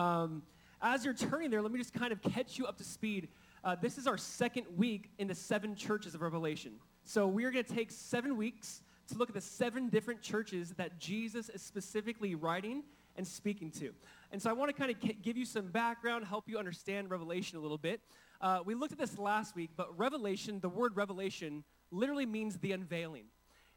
Um, as you're turning there, let me just kind of catch you up to speed. Uh, this is our second week in the seven churches of Revelation. So we are going to take seven weeks to look at the seven different churches that Jesus is specifically writing and speaking to. And so I want to kind of give you some background, help you understand Revelation a little bit. Uh, we looked at this last week, but Revelation, the word revelation, literally means the unveiling.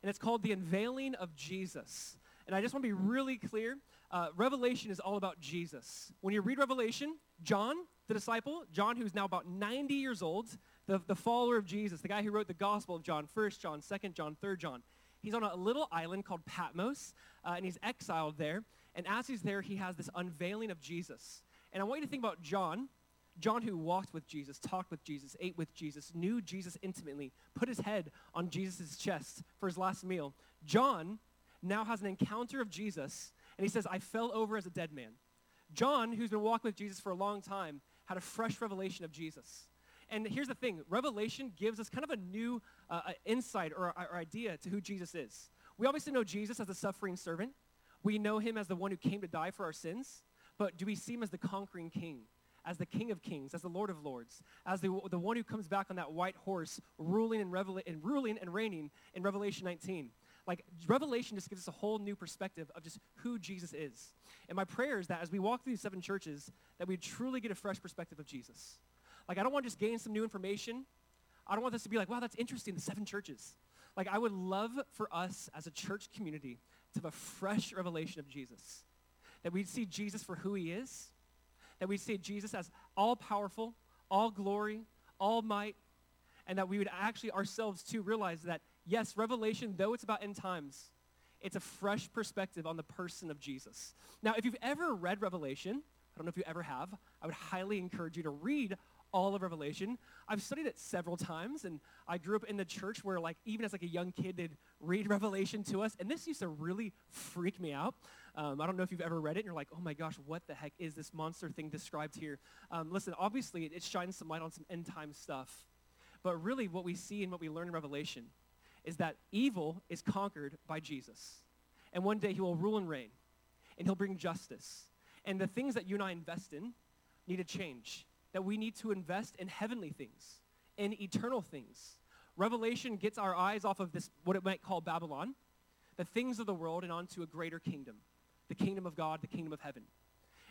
And it's called the unveiling of Jesus. And I just want to be really clear. Uh, Revelation is all about Jesus. When you read Revelation, John, the disciple, John, who's now about 90 years old, the, the follower of Jesus, the guy who wrote the Gospel of John, 1 John, 2 John, 3 John, he's on a little island called Patmos, uh, and he's exiled there. And as he's there, he has this unveiling of Jesus. And I want you to think about John, John who walked with Jesus, talked with Jesus, ate with Jesus, knew Jesus intimately, put his head on Jesus' chest for his last meal. John now has an encounter of Jesus, and he says, I fell over as a dead man. John, who's been walking with Jesus for a long time, had a fresh revelation of Jesus. And here's the thing Revelation gives us kind of a new uh, insight or, or idea to who Jesus is. We obviously know Jesus as the suffering servant. We know him as the one who came to die for our sins. But do we see him as the conquering king, as the king of kings, as the lord of lords, as the, the one who comes back on that white horse, ruling and, revela- and ruling and reigning in Revelation 19? Like, Revelation just gives us a whole new perspective of just who Jesus is. And my prayer is that as we walk through these seven churches, that we truly get a fresh perspective of Jesus. Like, I don't want to just gain some new information. I don't want this to be like, wow, that's interesting, the seven churches. Like, I would love for us as a church community to have a fresh revelation of Jesus. That we'd see Jesus for who he is. That we'd see Jesus as all powerful, all glory, all might. And that we would actually ourselves too realize that, yes, Revelation, though it's about end times, it's a fresh perspective on the person of Jesus. Now, if you've ever read Revelation, I don't know if you ever have, I would highly encourage you to read all of Revelation. I've studied it several times, and I grew up in the church where, like, even as like a young kid, they'd read Revelation to us, and this used to really freak me out. Um, I don't know if you've ever read it, and you're like, oh my gosh, what the heck is this monster thing described here? Um, listen, obviously, it, it shines some light on some end time stuff, but really, what we see and what we learn in Revelation is that evil is conquered by Jesus, and one day he will rule and reign, and he'll bring justice, and the things that you and I invest in need to change that we need to invest in heavenly things, in eternal things. Revelation gets our eyes off of this, what it might call Babylon, the things of the world, and onto a greater kingdom, the kingdom of God, the kingdom of heaven.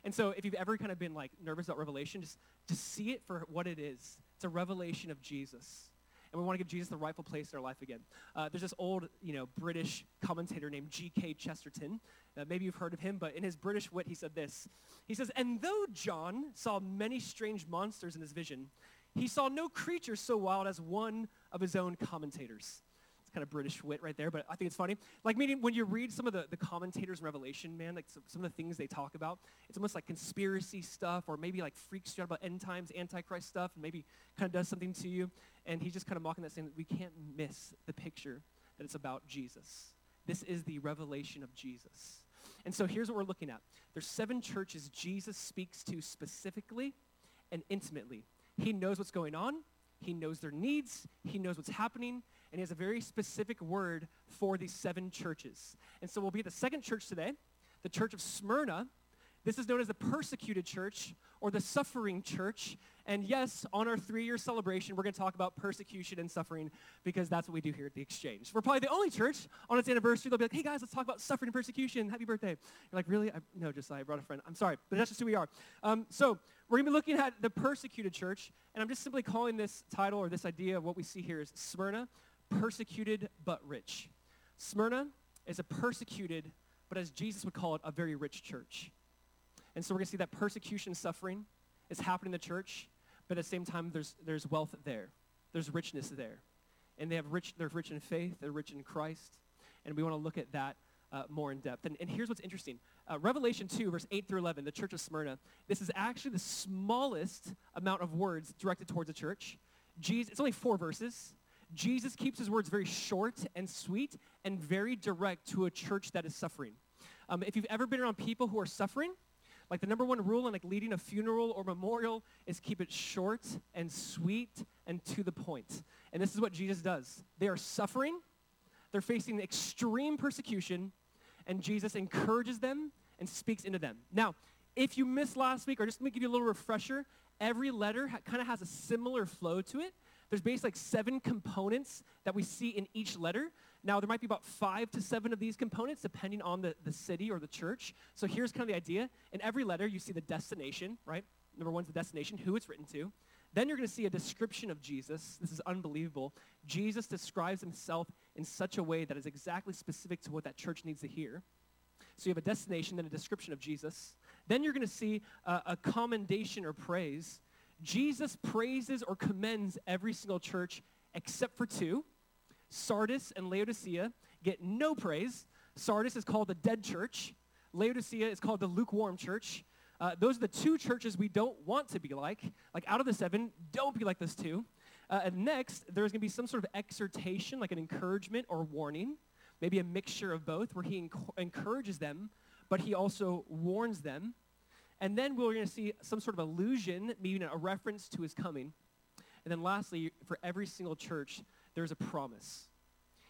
And so if you've ever kind of been like nervous about Revelation, just, just see it for what it is. It's a revelation of Jesus and we want to give Jesus the rightful place in our life again. Uh, there's this old, you know, British commentator named G.K. Chesterton. Uh, maybe you've heard of him, but in his British wit, he said this. He says, And though John saw many strange monsters in his vision, he saw no creature so wild as one of his own commentators kind of British wit right there, but I think it's funny. Like, meaning when you read some of the, the commentators in Revelation, man, like some, some of the things they talk about, it's almost like conspiracy stuff or maybe like freaks you out about end times, antichrist stuff, and maybe kind of does something to you. And he's just kind of mocking that, saying that we can't miss the picture that it's about Jesus. This is the revelation of Jesus. And so here's what we're looking at. There's seven churches Jesus speaks to specifically and intimately. He knows what's going on. He knows their needs. He knows what's happening and he has a very specific word for these seven churches. And so we'll be at the second church today, the church of Smyrna. This is known as the persecuted church or the suffering church. And yes, on our three-year celebration, we're going to talk about persecution and suffering because that's what we do here at the Exchange. We're probably the only church on its anniversary. They'll be like, hey guys, let's talk about suffering and persecution. Happy birthday. You're like, really? I, no, just I brought a friend. I'm sorry, but that's just who we are. Um, so we're going to be looking at the persecuted church, and I'm just simply calling this title or this idea of what we see here is Smyrna, persecuted but rich. Smyrna is a persecuted, but as Jesus would call it, a very rich church. And so we're going to see that persecution suffering is happening in the church, but at the same time, there's, there's wealth there. There's richness there. And they have rich, they're rich in faith, they're rich in Christ. And we want to look at that uh, more in depth. And, and here's what's interesting. Uh, Revelation 2, verse 8 through 11, the church of Smyrna, this is actually the smallest amount of words directed towards the church. Jesus, it's only four verses, Jesus keeps his words very short and sweet and very direct to a church that is suffering. Um, if you've ever been around people who are suffering, like the number one rule in like leading a funeral or memorial is keep it short and sweet and to the point. And this is what Jesus does. They are suffering, they're facing extreme persecution, and Jesus encourages them and speaks into them. Now, If you missed last week, or just let me give you a little refresher, every letter ha- kind of has a similar flow to it. There's basically like seven components that we see in each letter. Now, there might be about five to seven of these components depending on the, the city or the church. So here's kind of the idea. In every letter, you see the destination, right? Number one's the destination, who it's written to. Then you're going to see a description of Jesus. This is unbelievable. Jesus describes himself in such a way that is exactly specific to what that church needs to hear. So you have a destination, then a description of Jesus. Then you're going to see a, a commendation or praise. Jesus praises or commends every single church except for two. Sardis and Laodicea get no praise. Sardis is called the dead church. Laodicea is called the lukewarm church. Uh, those are the two churches we don't want to be like. Like out of the seven, don't be like those two. Uh, and next, there's going to be some sort of exhortation, like an encouragement or warning, maybe a mixture of both, where he enc- encourages them, but he also warns them. And then we're going to see some sort of allusion, meaning a reference to his coming. And then lastly, for every single church, there's a promise.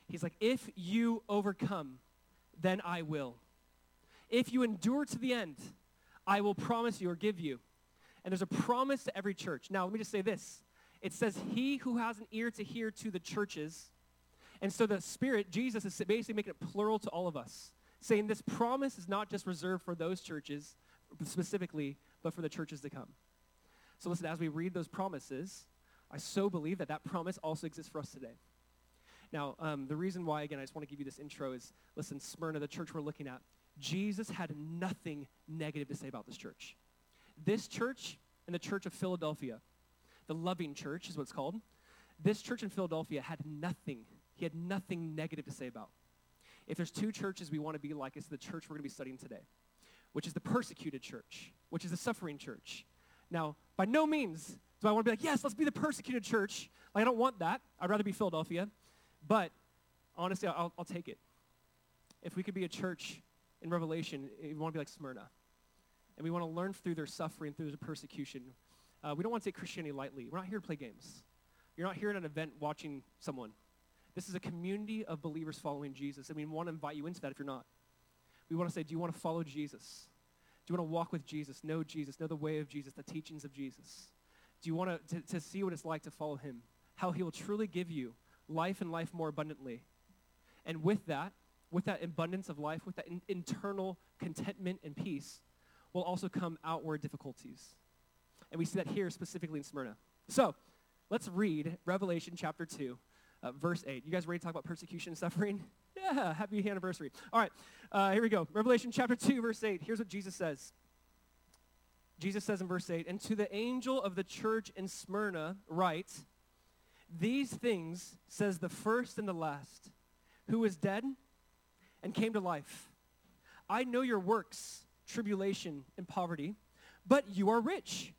He's like, if you overcome, then I will. If you endure to the end, I will promise you or give you. And there's a promise to every church. Now, let me just say this. It says, he who has an ear to hear to the churches. And so the Spirit, Jesus, is basically making it plural to all of us, saying this promise is not just reserved for those churches, specifically, but for the churches to come. So listen, as we read those promises, I so believe that that promise also exists for us today. Now, um, the reason why, again, I just want to give you this intro is, listen, Smyrna, the church we're looking at, Jesus had nothing negative to say about this church. This church and the church of Philadelphia, the loving church is what it's called, this church in Philadelphia had nothing, he had nothing negative to say about. If there's two churches we want to be like, it's the church we're going to be studying today which is the persecuted church, which is the suffering church. Now, by no means do I want to be like, yes, let's be the persecuted church. Like, I don't want that. I'd rather be Philadelphia. But honestly, I'll, I'll take it. If we could be a church in Revelation, we want to be like Smyrna. And we want to learn through their suffering, through their persecution. Uh, we don't want to take Christianity lightly. We're not here to play games. You're not here at an event watching someone. This is a community of believers following Jesus, and we want to invite you into that if you're not. We want to say, do you want to follow Jesus? Do you want to walk with Jesus, know Jesus, know the way of Jesus, the teachings of Jesus? Do you want to, to, to see what it's like to follow him? How he will truly give you life and life more abundantly. And with that, with that abundance of life, with that in, internal contentment and peace, will also come outward difficulties. And we see that here specifically in Smyrna. So, let's read Revelation chapter 2, uh, verse 8. You guys ready to talk about persecution and suffering? Yeah, happy anniversary. All right, uh, here we go. Revelation chapter 2, verse 8. Here's what Jesus says. Jesus says in verse 8, And to the angel of the church in Smyrna write, These things says the first and the last, who was dead and came to life. I know your works, tribulation and poverty, but you are rich.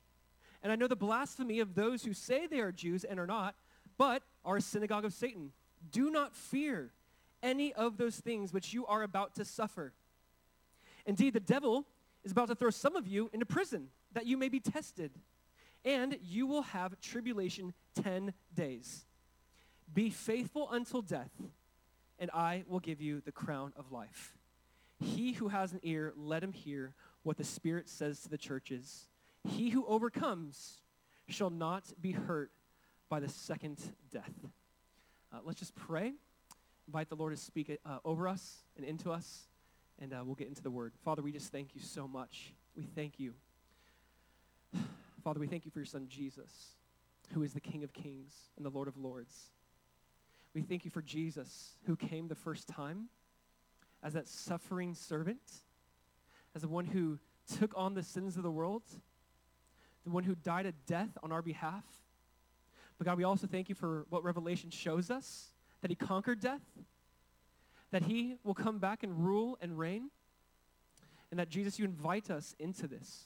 And I know the blasphemy of those who say they are Jews and are not, but are a synagogue of Satan. Do not fear any of those things which you are about to suffer. Indeed, the devil is about to throw some of you into prison that you may be tested, and you will have tribulation 10 days. Be faithful until death, and I will give you the crown of life. He who has an ear, let him hear what the Spirit says to the churches. He who overcomes shall not be hurt by the second death. Uh, let's just pray invite the Lord to speak uh, over us and into us, and uh, we'll get into the word. Father, we just thank you so much. We thank you. Father, we thank you for your son Jesus, who is the King of kings and the Lord of lords. We thank you for Jesus, who came the first time as that suffering servant, as the one who took on the sins of the world, the one who died a death on our behalf. But God, we also thank you for what Revelation shows us that he conquered death, that he will come back and rule and reign, and that Jesus, you invite us into this.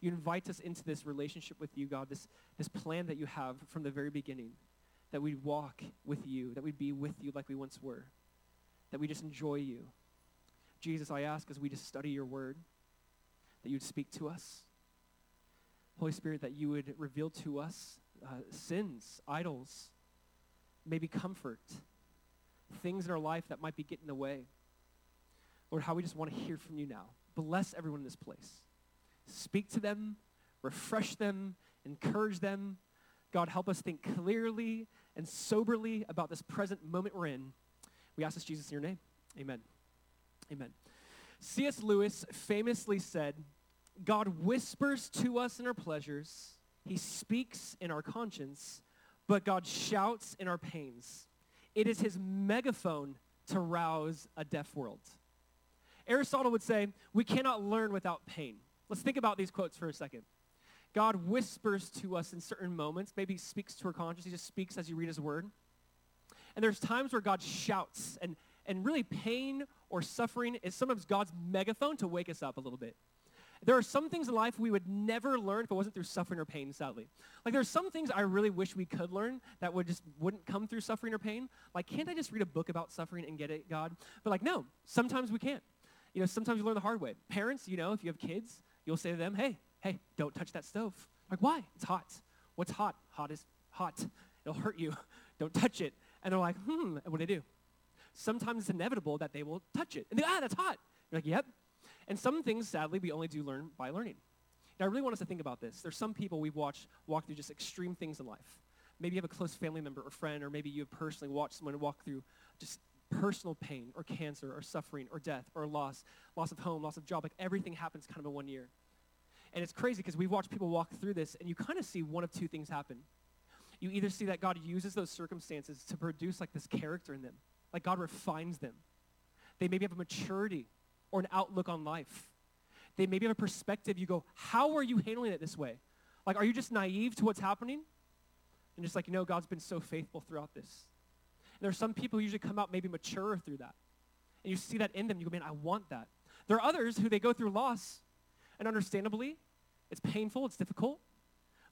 You invite us into this relationship with you, God, this, this plan that you have from the very beginning, that we'd walk with you, that we'd be with you like we once were, that we just enjoy you. Jesus, I ask as we just study your word, that you'd speak to us. Holy Spirit, that you would reveal to us uh, sins, idols, maybe comfort, things in our life that might be getting in the way. Lord, how we just want to hear from you now. Bless everyone in this place. speak to them, refresh them, encourage them. God, help us think clearly and soberly about this present moment we're in. We ask this, Jesus, in your name. Amen. Amen. C.S. Lewis famously said, God whispers to us in our pleasures, he speaks in our conscience, but God shouts in our pains. It is his megaphone to rouse a deaf world. Aristotle would say, we cannot learn without pain. Let's think about these quotes for a second. God whispers to us in certain moments. Maybe he speaks to our conscience. He just speaks as you read his word. And there's times where God shouts, and, and really pain or suffering is sometimes God's megaphone to wake us up a little bit. There are some things in life we would never learn if it wasn't through suffering or pain, sadly. Like there are some things I really wish we could learn that would just wouldn't come through suffering or pain. Like, can't I just read a book about suffering and get it, God? But like, no, sometimes we can't. You know, sometimes you learn the hard way. Parents, you know, if you have kids, you'll say to them, hey, hey, don't touch that stove. Like, why? It's hot. What's hot? Hot is hot. It'll hurt you. don't touch it. And they're like, hmm, and what do they do? Sometimes it's inevitable that they will touch it. And they, go, ah, that's hot. You're like, yep, and some things, sadly, we only do learn by learning. Now, I really want us to think about this. There's some people we've watched walk through just extreme things in life. Maybe you have a close family member or friend, or maybe you have personally watched someone walk through just personal pain or cancer or suffering or death or loss, loss of home, loss of job. Like everything happens kind of in one year. And it's crazy because we've watched people walk through this, and you kind of see one of two things happen. You either see that God uses those circumstances to produce like this character in them, like God refines them. They maybe have a maturity or an outlook on life. They maybe have a perspective. You go, how are you handling it this way? Like, are you just naive to what's happening? And just like, you know, God's been so faithful throughout this. And there are some people who usually come out maybe mature through that. And you see that in them. You go, man, I want that. There are others who they go through loss. And understandably, it's painful, it's difficult.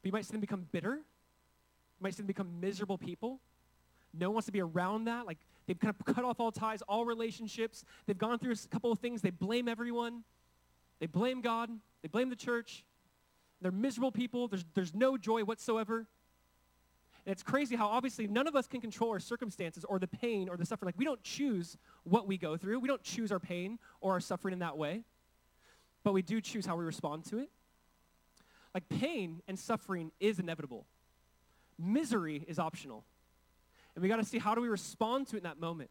But you might see them become bitter. You might see them become miserable people. No one wants to be around that. Like, They've kind of cut off all ties, all relationships. They've gone through a couple of things. They blame everyone. They blame God. They blame the church. They're miserable people. There's, there's no joy whatsoever. And it's crazy how obviously none of us can control our circumstances or the pain or the suffering. Like we don't choose what we go through. We don't choose our pain or our suffering in that way. But we do choose how we respond to it. Like pain and suffering is inevitable. Misery is optional. And we got to see how do we respond to it in that moment.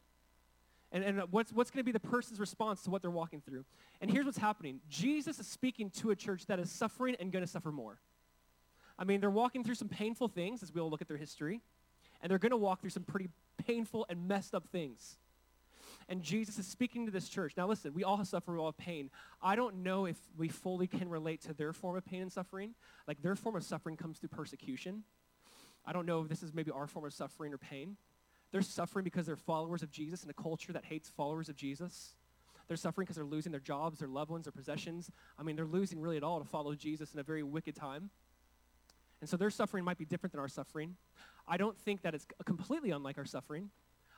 And, and what's, what's going to be the person's response to what they're walking through. And here's what's happening. Jesus is speaking to a church that is suffering and going to suffer more. I mean, they're walking through some painful things as we'll look at their history. And they're going to walk through some pretty painful and messed up things. And Jesus is speaking to this church. Now listen, we all suffer, we all have pain. I don't know if we fully can relate to their form of pain and suffering. Like their form of suffering comes through persecution. I don't know if this is maybe our form of suffering or pain. They're suffering because they're followers of Jesus in a culture that hates followers of Jesus. They're suffering because they're losing their jobs, their loved ones, their possessions. I mean, they're losing really at all to follow Jesus in a very wicked time. And so their suffering might be different than our suffering. I don't think that it's completely unlike our suffering.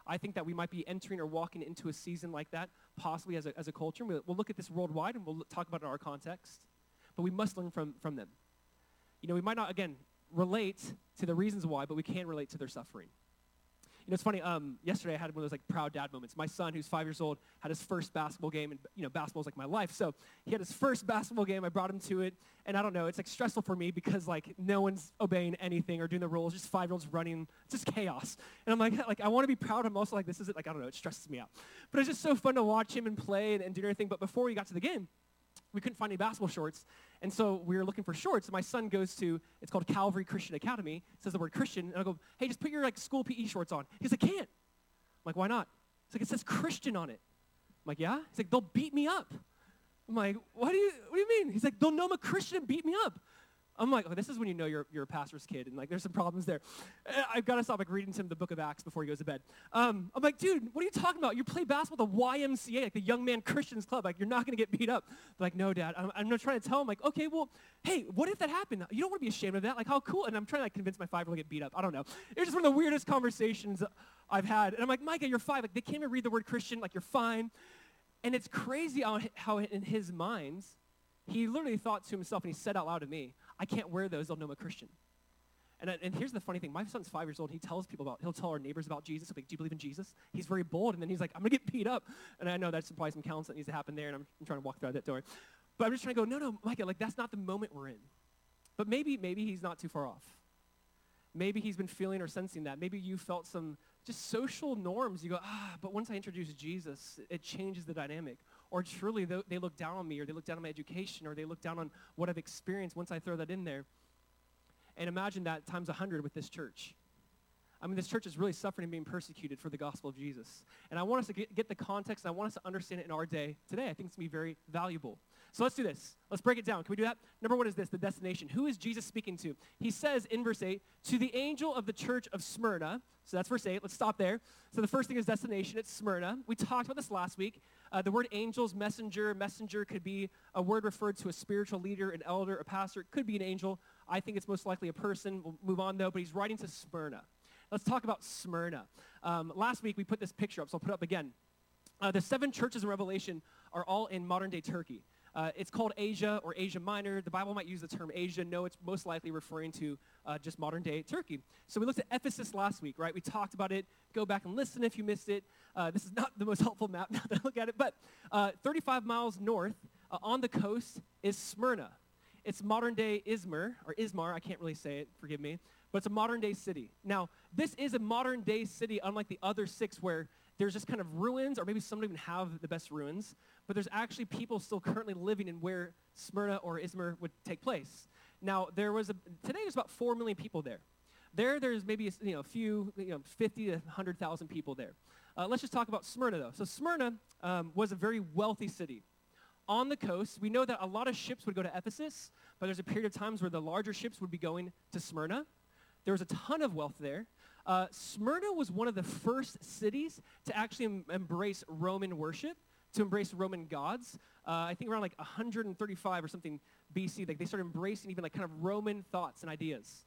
I think that we might be entering or walking into a season like that, possibly as a, as a culture. We'll, we'll look at this worldwide and we'll talk about it in our context. But we must learn from, from them. You know, we might not, again, relate to the reasons why, but we can relate to their suffering. You know, it's funny. Um, yesterday, I had one of those like proud dad moments. My son, who's five years old, had his first basketball game, and you know, basketball is like my life. So he had his first basketball game. I brought him to it, and I don't know. It's like stressful for me because like no one's obeying anything or doing the rules. Just five year olds running. It's just chaos. And I'm like, like I want to be proud. I'm also like, this is it. Like I don't know. It stresses me out. But it's just so fun to watch him and play and, and do everything. But before we got to the game, we couldn't find any basketball shorts. And so we were looking for shorts. And my son goes to, it's called Calvary Christian Academy. Says the word Christian. And I go, hey, just put your like school PE shorts on. He's like, can't. I'm like, why not? He's like, it says Christian on it. I'm like, yeah? He's like, they'll beat me up. I'm like, what do you, what do you mean? He's like, they'll know I'm a Christian and beat me up. I'm like, oh, this is when you know you're, you're a pastor's kid, and like, there's some problems there. Uh, I've got to stop like reading to him the book of Acts before he goes to bed. Um, I'm like, dude, what are you talking about? You play basketball at the YMCA, like the Young Man Christians Club. Like, you're not to get beat up. They're like, no, Dad. I'm, I'm trying to tell him, like, okay, well, hey, what if that happened? You don't want to be ashamed of that. Like, how cool? And I'm trying to like, convince my five-year-old to get beat up. I don't know. It's just one of the weirdest conversations I've had. And I'm like, Micah, you're five. Like, they can't even read the word Christian. Like, you're fine. And it's crazy how in his mind, he literally thought to himself, and he said out loud to me, I can't wear those. They'll know I'm a Christian. And, and here's the funny thing. My son's five years old. He tells people about, he'll tell our neighbors about Jesus. He'll be like, do you believe in Jesus? He's very bold. And then he's like, I'm going to get beat up. And I know that's probably some counseling that needs to happen there. And I'm, I'm trying to walk through that door. But I'm just trying to go, no, no, Micah, like that's not the moment we're in. But maybe, maybe he's not too far off. Maybe he's been feeling or sensing that. Maybe you felt some just social norms. You go, ah, but once I introduce Jesus, it changes the dynamic. Or truly, they look down on me, or they look down on my education, or they look down on what I've experienced once I throw that in there. And imagine that times 100 with this church. I mean, this church is really suffering and being persecuted for the gospel of Jesus. And I want us to get, get the context, and I want us to understand it in our day today. I think it's going to be very valuable. So let's do this. Let's break it down. Can we do that? Number one is this the destination. Who is Jesus speaking to? He says in verse 8, to the angel of the church of Smyrna. So that's verse 8. Let's stop there. So the first thing is destination. It's Smyrna. We talked about this last week. Uh, the word angels, messenger, messenger could be a word referred to a spiritual leader, an elder, a pastor. It could be an angel. I think it's most likely a person. We'll move on though, but he's writing to Smyrna. Let's talk about Smyrna. Um, last week we put this picture up, so I'll put it up again. Uh, the seven churches in Revelation are all in modern day Turkey. Uh, it's called Asia or Asia Minor. The Bible might use the term Asia. No, it's most likely referring to uh, just modern day Turkey. So we looked at Ephesus last week, right? We talked about it. Go back and listen if you missed it. Uh, this is not the most helpful map now that I look at it, but uh, 35 miles north uh, on the coast is Smyrna. It's modern day Izmir, or Ismar, I can't really say it, forgive me, but it's a modern day city. Now, this is a modern day city, unlike the other six where there's just kind of ruins, or maybe some don't even have the best ruins, but there's actually people still currently living in where Smyrna or Izmir would take place. Now, there was a, today there's about 4 million people there. There, there's maybe a, you know, a few, you know, 50 to 100,000 people there. Uh, let's just talk about Smyrna, though. So Smyrna um, was a very wealthy city on the coast. We know that a lot of ships would go to Ephesus, but there's a period of times where the larger ships would be going to Smyrna. There was a ton of wealth there. Uh, Smyrna was one of the first cities to actually em- embrace Roman worship, to embrace Roman gods. Uh, I think around like 135 or something BC, like they started embracing even like kind of Roman thoughts and ideas.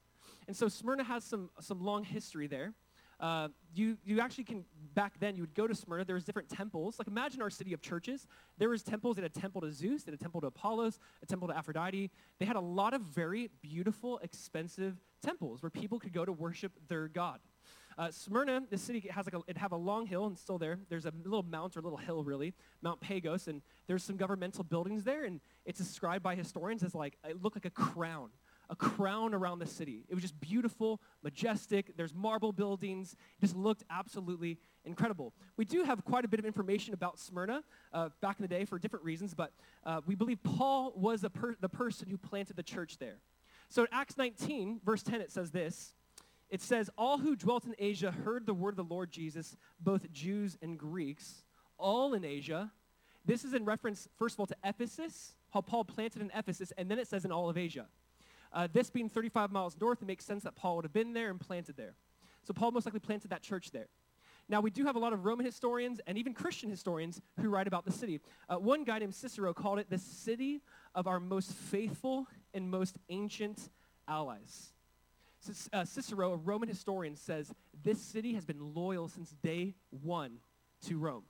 And so Smyrna has some, some long history there. Uh, you, you actually can, back then, you would go to Smyrna. There was different temples. Like imagine our city of churches. There was temples. They had a temple to Zeus. They had a temple to Apollos, a temple to Aphrodite. They had a lot of very beautiful, expensive temples where people could go to worship their god. Uh, Smyrna, the city has like a, it have a long hill and still there. There's a little mount or little hill really, Mount Pagos, and there's some governmental buildings there, and it's described by historians as like it looked like a crown a crown around the city. It was just beautiful, majestic. There's marble buildings. It just looked absolutely incredible. We do have quite a bit of information about Smyrna uh, back in the day for different reasons, but uh, we believe Paul was per- the person who planted the church there. So in Acts 19, verse 10, it says this. It says, All who dwelt in Asia heard the word of the Lord Jesus, both Jews and Greeks, all in Asia. This is in reference, first of all, to Ephesus, how Paul planted in Ephesus, and then it says in all of Asia. Uh, this being 35 miles north, it makes sense that Paul would have been there and planted there. So Paul most likely planted that church there. Now, we do have a lot of Roman historians and even Christian historians who write about the city. Uh, one guy named Cicero called it the city of our most faithful and most ancient allies. Uh, Cicero, a Roman historian, says this city has been loyal since day one to Rome.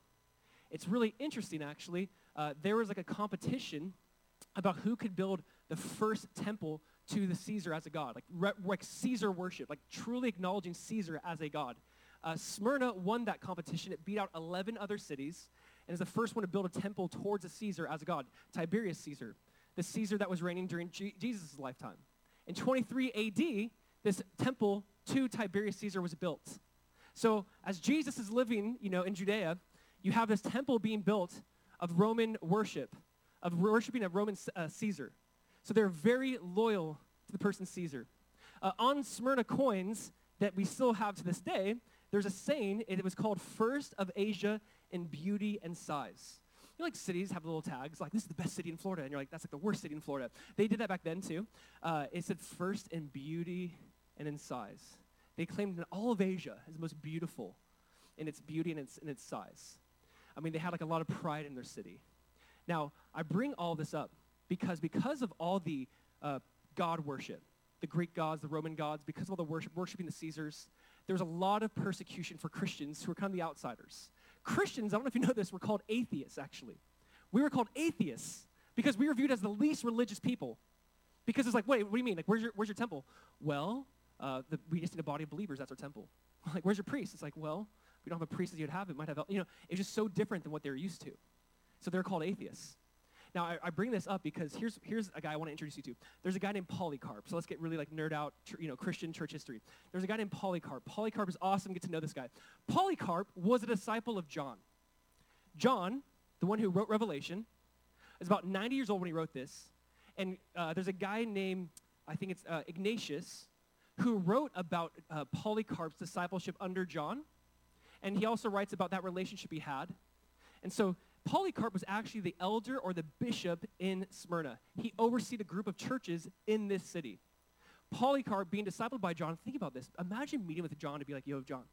It's really interesting, actually. Uh, there was like a competition about who could build the first temple to the Caesar as a god, like, re- like Caesar worship, like truly acknowledging Caesar as a god. Uh, Smyrna won that competition. It beat out 11 other cities and is the first one to build a temple towards a Caesar as a god, Tiberius Caesar, the Caesar that was reigning during G- Jesus' lifetime. In 23 AD, this temple to Tiberius Caesar was built. So as Jesus is living, you know, in Judea, you have this temple being built of Roman worship, of worshiping a Roman uh, Caesar. So they're very loyal to the person Caesar. Uh, on Smyrna coins that we still have to this day, there's a saying, it was called first of Asia in beauty and size. You know, like cities have little tags, like this is the best city in Florida, and you're like, that's like the worst city in Florida. They did that back then too. Uh, it said first in beauty and in size. They claimed that all of Asia is the most beautiful in its beauty and its, in its size. I mean, they had like a lot of pride in their city. Now, I bring all this up because because of all the uh, God worship, the Greek gods, the Roman gods, because of all the worship, worshiping the Caesars, there was a lot of persecution for Christians who were kind of the outsiders. Christians, I don't know if you know this, were called atheists, actually. We were called atheists because we were viewed as the least religious people. Because it's like, wait, what do you mean? Like, where's your, where's your temple? Well, uh, the, we just need a body of believers. That's our temple. like, where's your priest? It's like, well, we don't have a priest as you'd have. It might have, you know, it's just so different than what they're used to. So they're called atheists. Now, I, I, bring this up because here's, here's a guy I want to introduce you to. There's a guy named Polycarp. So let's get really like nerd out, you know, Christian church history. There's a guy named Polycarp. Polycarp is awesome. Get to know this guy. Polycarp was a disciple of John. John, the one who wrote Revelation, is about 90 years old when he wrote this. And uh, there's a guy named, I think it's uh, Ignatius, who wrote about uh, Polycarp's discipleship under John. And he also writes about that relationship he had. And so Polycarp was actually the elder or the bishop in Smyrna. He overseed a group of churches in this city. Polycarp being discipled by John, think about this. Imagine meeting with John to be like, yo, John,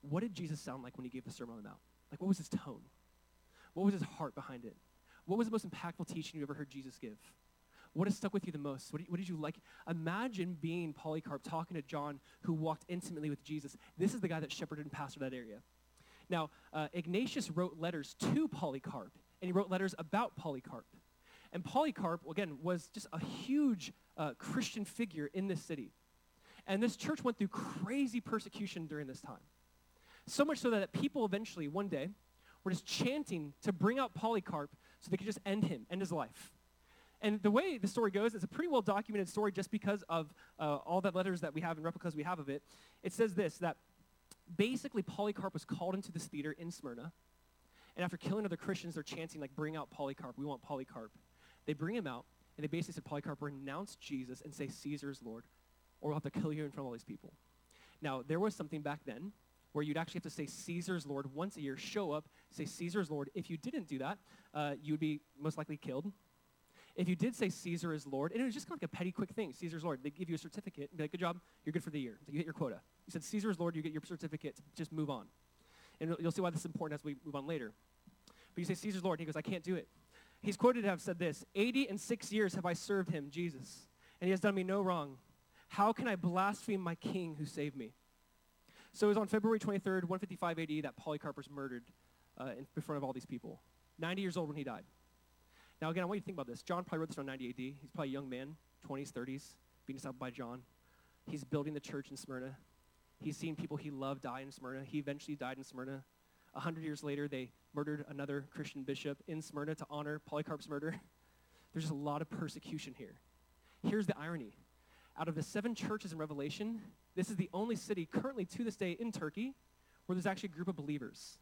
what did Jesus sound like when he gave the Sermon on the Mount? Like, what was his tone? What was his heart behind it? What was the most impactful teaching you ever heard Jesus give? What has stuck with you the most? What what did you like? Imagine being Polycarp talking to John, who walked intimately with Jesus. This is the guy that shepherded and pastored that area. Now, uh, Ignatius wrote letters to Polycarp, and he wrote letters about Polycarp. And Polycarp, again, was just a huge uh, Christian figure in this city. And this church went through crazy persecution during this time. So much so that people eventually, one day, were just chanting to bring out Polycarp so they could just end him, end his life. And the way the story goes, it's a pretty well documented story just because of uh, all the letters that we have and replicas we have of it. It says this that basically Polycarp was called into this theater in Smyrna. And after killing other Christians, they're chanting, like, bring out Polycarp. We want Polycarp. They bring him out, and they basically said, Polycarp, renounce Jesus and say Caesar's Lord, or we'll have to kill you in front of all these people. Now, there was something back then where you'd actually have to say Caesar's Lord once a year, show up, say Caesar's Lord. If you didn't do that, uh, you would be most likely killed. If you did say Caesar is Lord, and it was just kind of like a petty, quick thing, Caesar's Lord, they give you a certificate and be like, good job, you're good for the year. So you hit your quota. You said Caesar is Lord, you get your certificate, just move on. And you'll see why this is important as we move on later. But you say Caesar's Lord, and he goes, I can't do it. He's quoted to have said this, 80 and six years have I served him, Jesus, and he has done me no wrong. How can I blaspheme my king who saved me? So it was on February 23rd, 155 AD, that Polycarp was murdered uh, in front of all these people. 90 years old when he died. Now, again, I want you to think about this. John probably wrote this around 90 AD. He's probably a young man, 20s, 30s, being discipled by John. He's building the church in Smyrna. He's seen people he loved die in Smyrna. He eventually died in Smyrna. A hundred years later, they murdered another Christian bishop in Smyrna to honor Polycarp's murder. There's just a lot of persecution here. Here's the irony. Out of the seven churches in Revelation, this is the only city currently to this day in Turkey where there's actually a group of believers.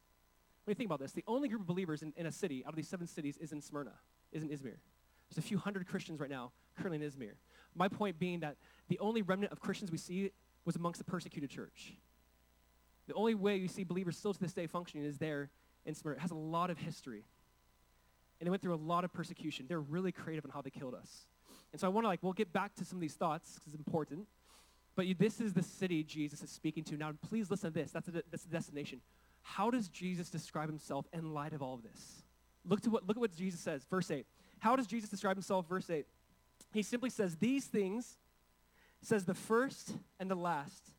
When you think about this, the only group of believers in, in a city out of these seven cities is in Smyrna is in Izmir. There's a few hundred Christians right now currently in Izmir. My point being that the only remnant of Christians we see was amongst the persecuted church. The only way you see believers still to this day functioning is there in Smyrna. It has a lot of history. And they went through a lot of persecution. They're really creative in how they killed us. And so I want to like, we'll get back to some of these thoughts because it's important. But you, this is the city Jesus is speaking to. Now, please listen to this. That's, that's the destination. How does Jesus describe himself in light of all of this? Look, to what, look at what Jesus says. Verse 8. How does Jesus describe himself? Verse 8. He simply says, These things, says the first and the last.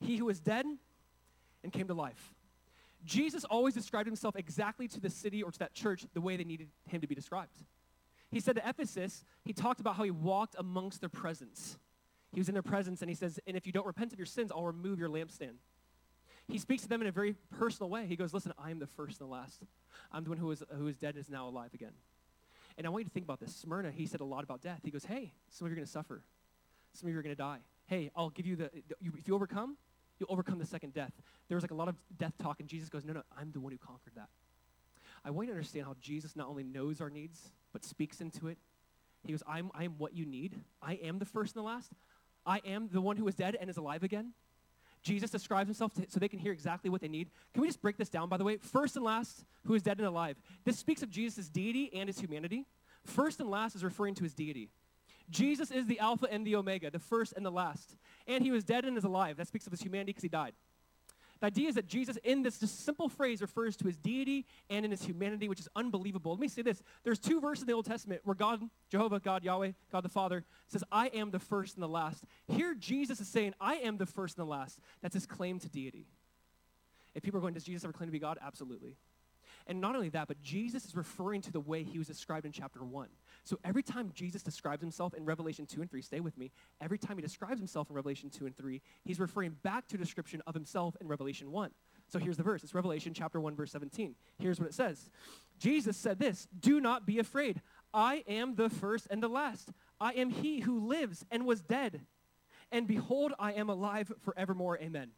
He who is dead and came to life. Jesus always described himself exactly to the city or to that church the way they needed him to be described. He said to Ephesus, he talked about how he walked amongst their presence. He was in their presence, and he says, And if you don't repent of your sins, I'll remove your lampstand. He speaks to them in a very personal way. He goes, Listen, I am the first and the last. I'm the one who is, who is dead and is now alive again. And I want you to think about this. Smyrna, he said a lot about death. He goes, Hey, some of you are going to suffer. Some of you are going to die. Hey, I'll give you the, if you overcome, you'll overcome the second death. There was like a lot of death talk, and Jesus goes, No, no, I'm the one who conquered that. I want you to understand how Jesus not only knows our needs, but speaks into it. He goes, I'm, I am what you need. I am the first and the last. I am the one who is dead and is alive again. Jesus describes himself to, so they can hear exactly what they need. Can we just break this down, by the way? First and last, who is dead and alive. This speaks of Jesus' deity and his humanity. First and last is referring to his deity. Jesus is the Alpha and the Omega, the first and the last. And he was dead and is alive. That speaks of his humanity because he died. The idea is that Jesus, in this simple phrase, refers to his deity and in his humanity, which is unbelievable. Let me say this. There's two verses in the Old Testament where God, Jehovah, God, Yahweh, God the Father, says, I am the first and the last. Here, Jesus is saying, I am the first and the last. That's his claim to deity. If people are going, does Jesus ever claim to be God? Absolutely. And not only that, but Jesus is referring to the way he was described in chapter 1. So every time Jesus describes himself in Revelation 2 and 3, stay with me, every time he describes himself in Revelation 2 and 3, he's referring back to a description of himself in Revelation 1. So here's the verse. It's Revelation chapter 1, verse 17. Here's what it says. Jesus said this, do not be afraid. I am the first and the last. I am he who lives and was dead. And behold, I am alive forevermore. Amen.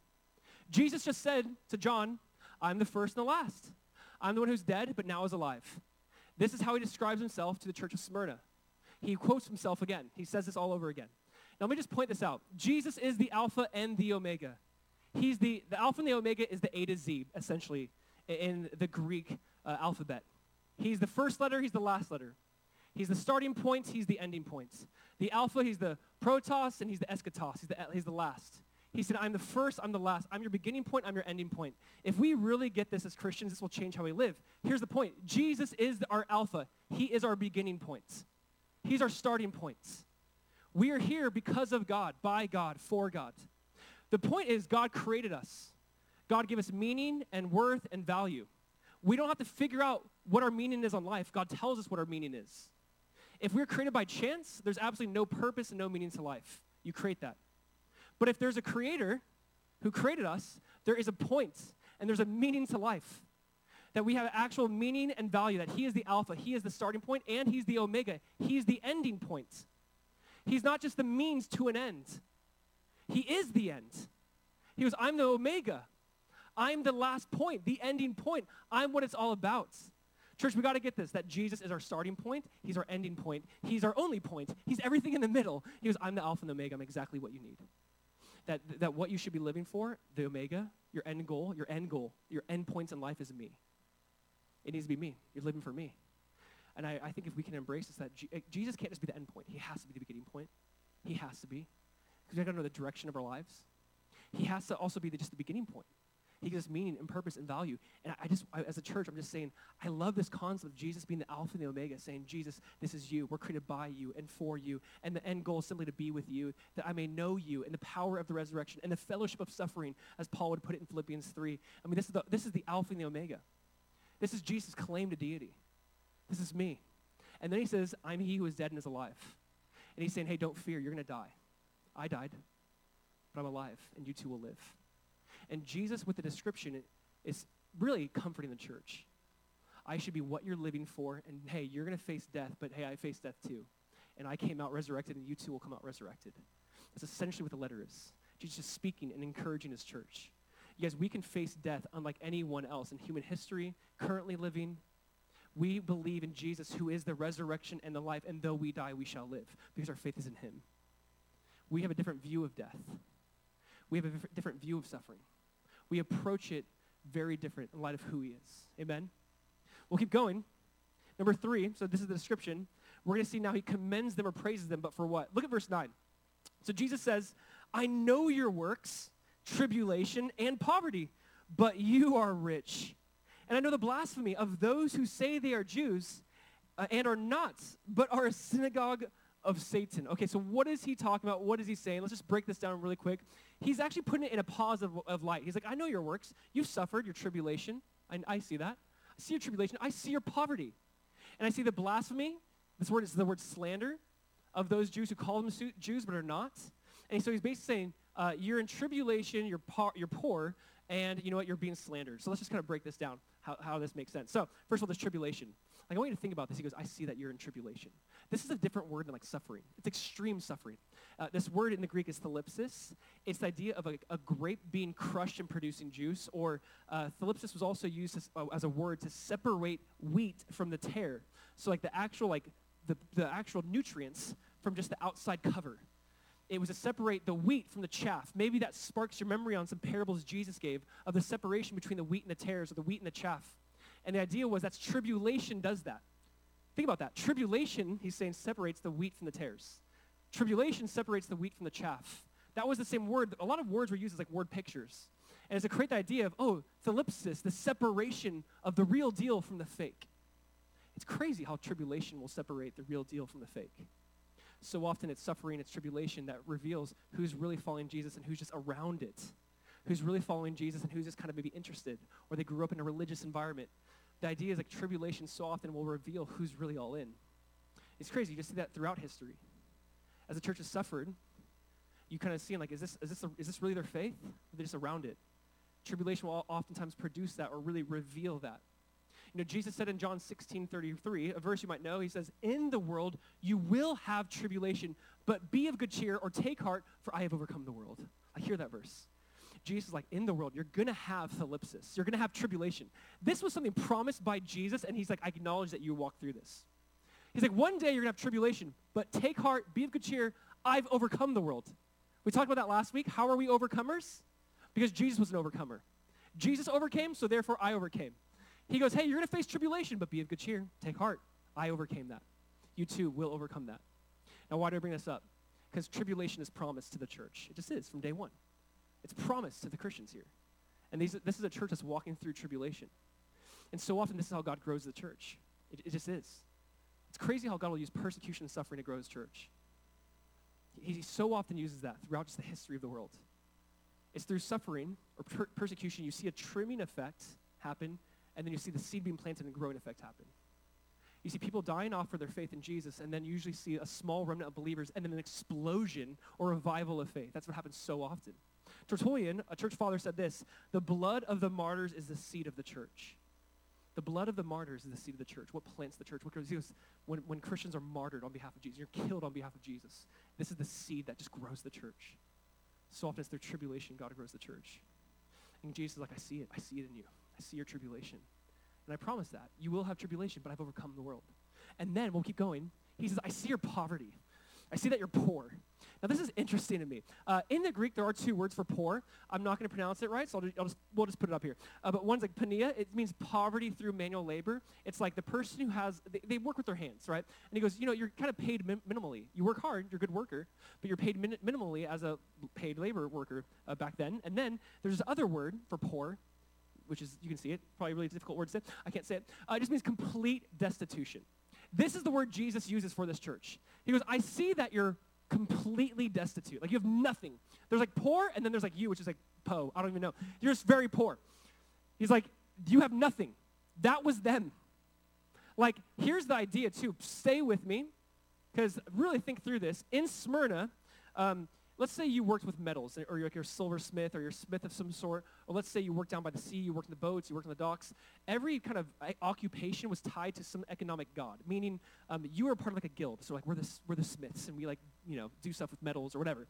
Jesus just said to John, I'm the first and the last. I'm the one who's dead, but now is alive. This is how he describes himself to the church of Smyrna. He quotes himself again. He says this all over again. Now, let me just point this out. Jesus is the Alpha and the Omega. He's the, the Alpha and the Omega is the A to Z, essentially, in the Greek uh, alphabet. He's the first letter, he's the last letter. He's the starting point, he's the ending point. The Alpha, he's the protos, and he's the eschatos, he's the, he's the last. He said, I'm the first, I'm the last. I'm your beginning point, I'm your ending point. If we really get this as Christians, this will change how we live. Here's the point Jesus is our Alpha, He is our beginning point, He's our starting point. We are here because of God, by God, for God. The point is, God created us. God gave us meaning and worth and value. We don't have to figure out what our meaning is on life. God tells us what our meaning is. If we're created by chance, there's absolutely no purpose and no meaning to life. You create that. But if there's a creator who created us, there is a point and there's a meaning to life. That we have actual meaning and value, that he is the alpha, he is the starting point, and he's the omega. He's the ending point. He's not just the means to an end. He is the end. He goes, I'm the omega. I'm the last point, the ending point. I'm what it's all about. Church, we got to get this that Jesus is our starting point, He's our ending point, He's our only point, He's everything in the middle. He goes, I'm the Alpha and the Omega, I'm exactly what you need. That, that what you should be living for, the Omega, your end goal, your end goal, your end points in life is me. It needs to be me. You're living for me. And I, I think if we can embrace this, that G- eh, Jesus can't just be the end point. He has to be the beginning point. He has to be. Because we got to know the direction of our lives. He has to also be the, just the beginning point. He gives meaning and purpose and value. And I just, I, as a church, I'm just saying, I love this concept of Jesus being the Alpha and the Omega, saying, Jesus, this is you. We're created by you and for you. And the end goal is simply to be with you, that I may know you and the power of the resurrection and the fellowship of suffering, as Paul would put it in Philippians 3. I mean, this is the, this is the Alpha and the Omega. This is Jesus' claim to deity. This is me. And then he says, I'm he who is dead and is alive. And he's saying, hey, don't fear, you're going to die. I died, but I'm alive, and you too will live. And Jesus, with the description, is really comforting the church. I should be what you're living for, and hey, you're going to face death, but hey, I face death too. And I came out resurrected, and you too will come out resurrected. That's essentially what the letter is. Jesus is speaking and encouraging his church. You guys, we can face death unlike anyone else in human history, currently living. We believe in Jesus, who is the resurrection and the life, and though we die, we shall live, because our faith is in him. We have a different view of death. We have a different view of suffering we approach it very different in light of who he is. Amen? We'll keep going. Number three, so this is the description. We're going to see now he commends them or praises them, but for what? Look at verse 9. So Jesus says, I know your works, tribulation, and poverty, but you are rich. And I know the blasphemy of those who say they are Jews uh, and are not, but are a synagogue of Satan. Okay, so what is he talking about? What is he saying? Let's just break this down really quick. He's actually putting it in a positive of light. He's like, I know your works. You've suffered your tribulation. I, I see that. I see your tribulation. I see your poverty. And I see the blasphemy. This word is the word slander of those Jews who call them Jews but are not. And so he's basically saying, uh, you're in tribulation, you're, you're poor, and you know what? You're being slandered. So let's just kind of break this down, how, how this makes sense. So, first of all, there's tribulation. Like, I want you to think about this. He goes, I see that you're in tribulation. This is a different word than like suffering. It's extreme suffering. Uh, this word in the Greek is thlipsis. It's the idea of a, a grape being crushed and producing juice, or uh, thlipsis was also used as, uh, as a word to separate wheat from the tare. So like the actual like the, the actual nutrients from just the outside cover. It was to separate the wheat from the chaff. Maybe that sparks your memory on some parables Jesus gave of the separation between the wheat and the tares, or the wheat and the chaff. And the idea was that tribulation does that. Think about that. Tribulation, he's saying, separates the wheat from the tares. Tribulation separates the wheat from the chaff. That was the same word. A lot of words were used as like word pictures. And it's a great idea of, oh, thlipsis, the separation of the real deal from the fake. It's crazy how tribulation will separate the real deal from the fake. So often it's suffering, it's tribulation that reveals who's really following Jesus and who's just around it. Who's really following Jesus and who's just kind of maybe interested, or they grew up in a religious environment the idea is like tribulation so often will reveal who's really all in. It's crazy. You just see that throughout history. As the church has suffered, you kind of see like, is this, is, this a, is this really their faith? Are just around it? Tribulation will oftentimes produce that or really reveal that. You know, Jesus said in John 16, 33, a verse you might know, he says, In the world you will have tribulation, but be of good cheer or take heart, for I have overcome the world. I hear that verse. Jesus is like, in the world, you're going to have thlipsis. You're going to have tribulation. This was something promised by Jesus, and he's like, I acknowledge that you walk through this. He's like, one day you're going to have tribulation, but take heart, be of good cheer. I've overcome the world. We talked about that last week. How are we overcomers? Because Jesus was an overcomer. Jesus overcame, so therefore I overcame. He goes, hey, you're going to face tribulation, but be of good cheer. Take heart. I overcame that. You too will overcome that. Now, why do I bring this up? Because tribulation is promised to the church. It just is from day one. It's promised to the Christians here. And these, this is a church that's walking through tribulation. And so often, this is how God grows the church. It, it just is. It's crazy how God will use persecution and suffering to grow his church. He, he so often uses that throughout just the history of the world. It's through suffering or per- persecution you see a trimming effect happen, and then you see the seed being planted and growing effect happen. You see people dying off for their faith in Jesus, and then you usually see a small remnant of believers, and then an explosion or revival of faith. That's what happens so often. Tertullian, a church father, said this The blood of the martyrs is the seed of the church. The blood of the martyrs is the seed of the church. What plants the church? What goes, when, when Christians are martyred on behalf of Jesus, you're killed on behalf of Jesus. This is the seed that just grows the church. So often it's their tribulation, God grows the church. And Jesus is like, I see it. I see it in you. I see your tribulation. And I promise that. You will have tribulation, but I've overcome the world. And then we'll keep going. He says, I see your poverty. I see that you're poor. Now, this is interesting to me. Uh, in the Greek, there are two words for poor. I'm not going to pronounce it right, so I'll just, I'll just, we'll just put it up here. Uh, but one's like pania. It means poverty through manual labor. It's like the person who has, they, they work with their hands, right? And he goes, you know, you're kind of paid min- minimally. You work hard, you're a good worker, but you're paid min- minimally as a paid labor worker uh, back then. And then there's this other word for poor, which is, you can see it, probably a really difficult word to say. I can't say it. Uh, it just means complete destitution. This is the word Jesus uses for this church. He goes, I see that you're completely destitute. Like you have nothing. There's like poor, and then there's like you, which is like po. I don't even know. You're just very poor. He's like, you have nothing. That was them. Like, here's the idea too. Stay with me, because really think through this. In Smyrna, um, let's say you worked with metals, or you're like you're a silversmith, or you're a smith of some sort, or let's say you worked down by the sea, you worked in the boats, you worked on the docks. Every kind of uh, occupation was tied to some economic god, meaning um, you were part of like a guild. So like we're the, we're the smiths, and we like, you know, do stuff with metals or whatever.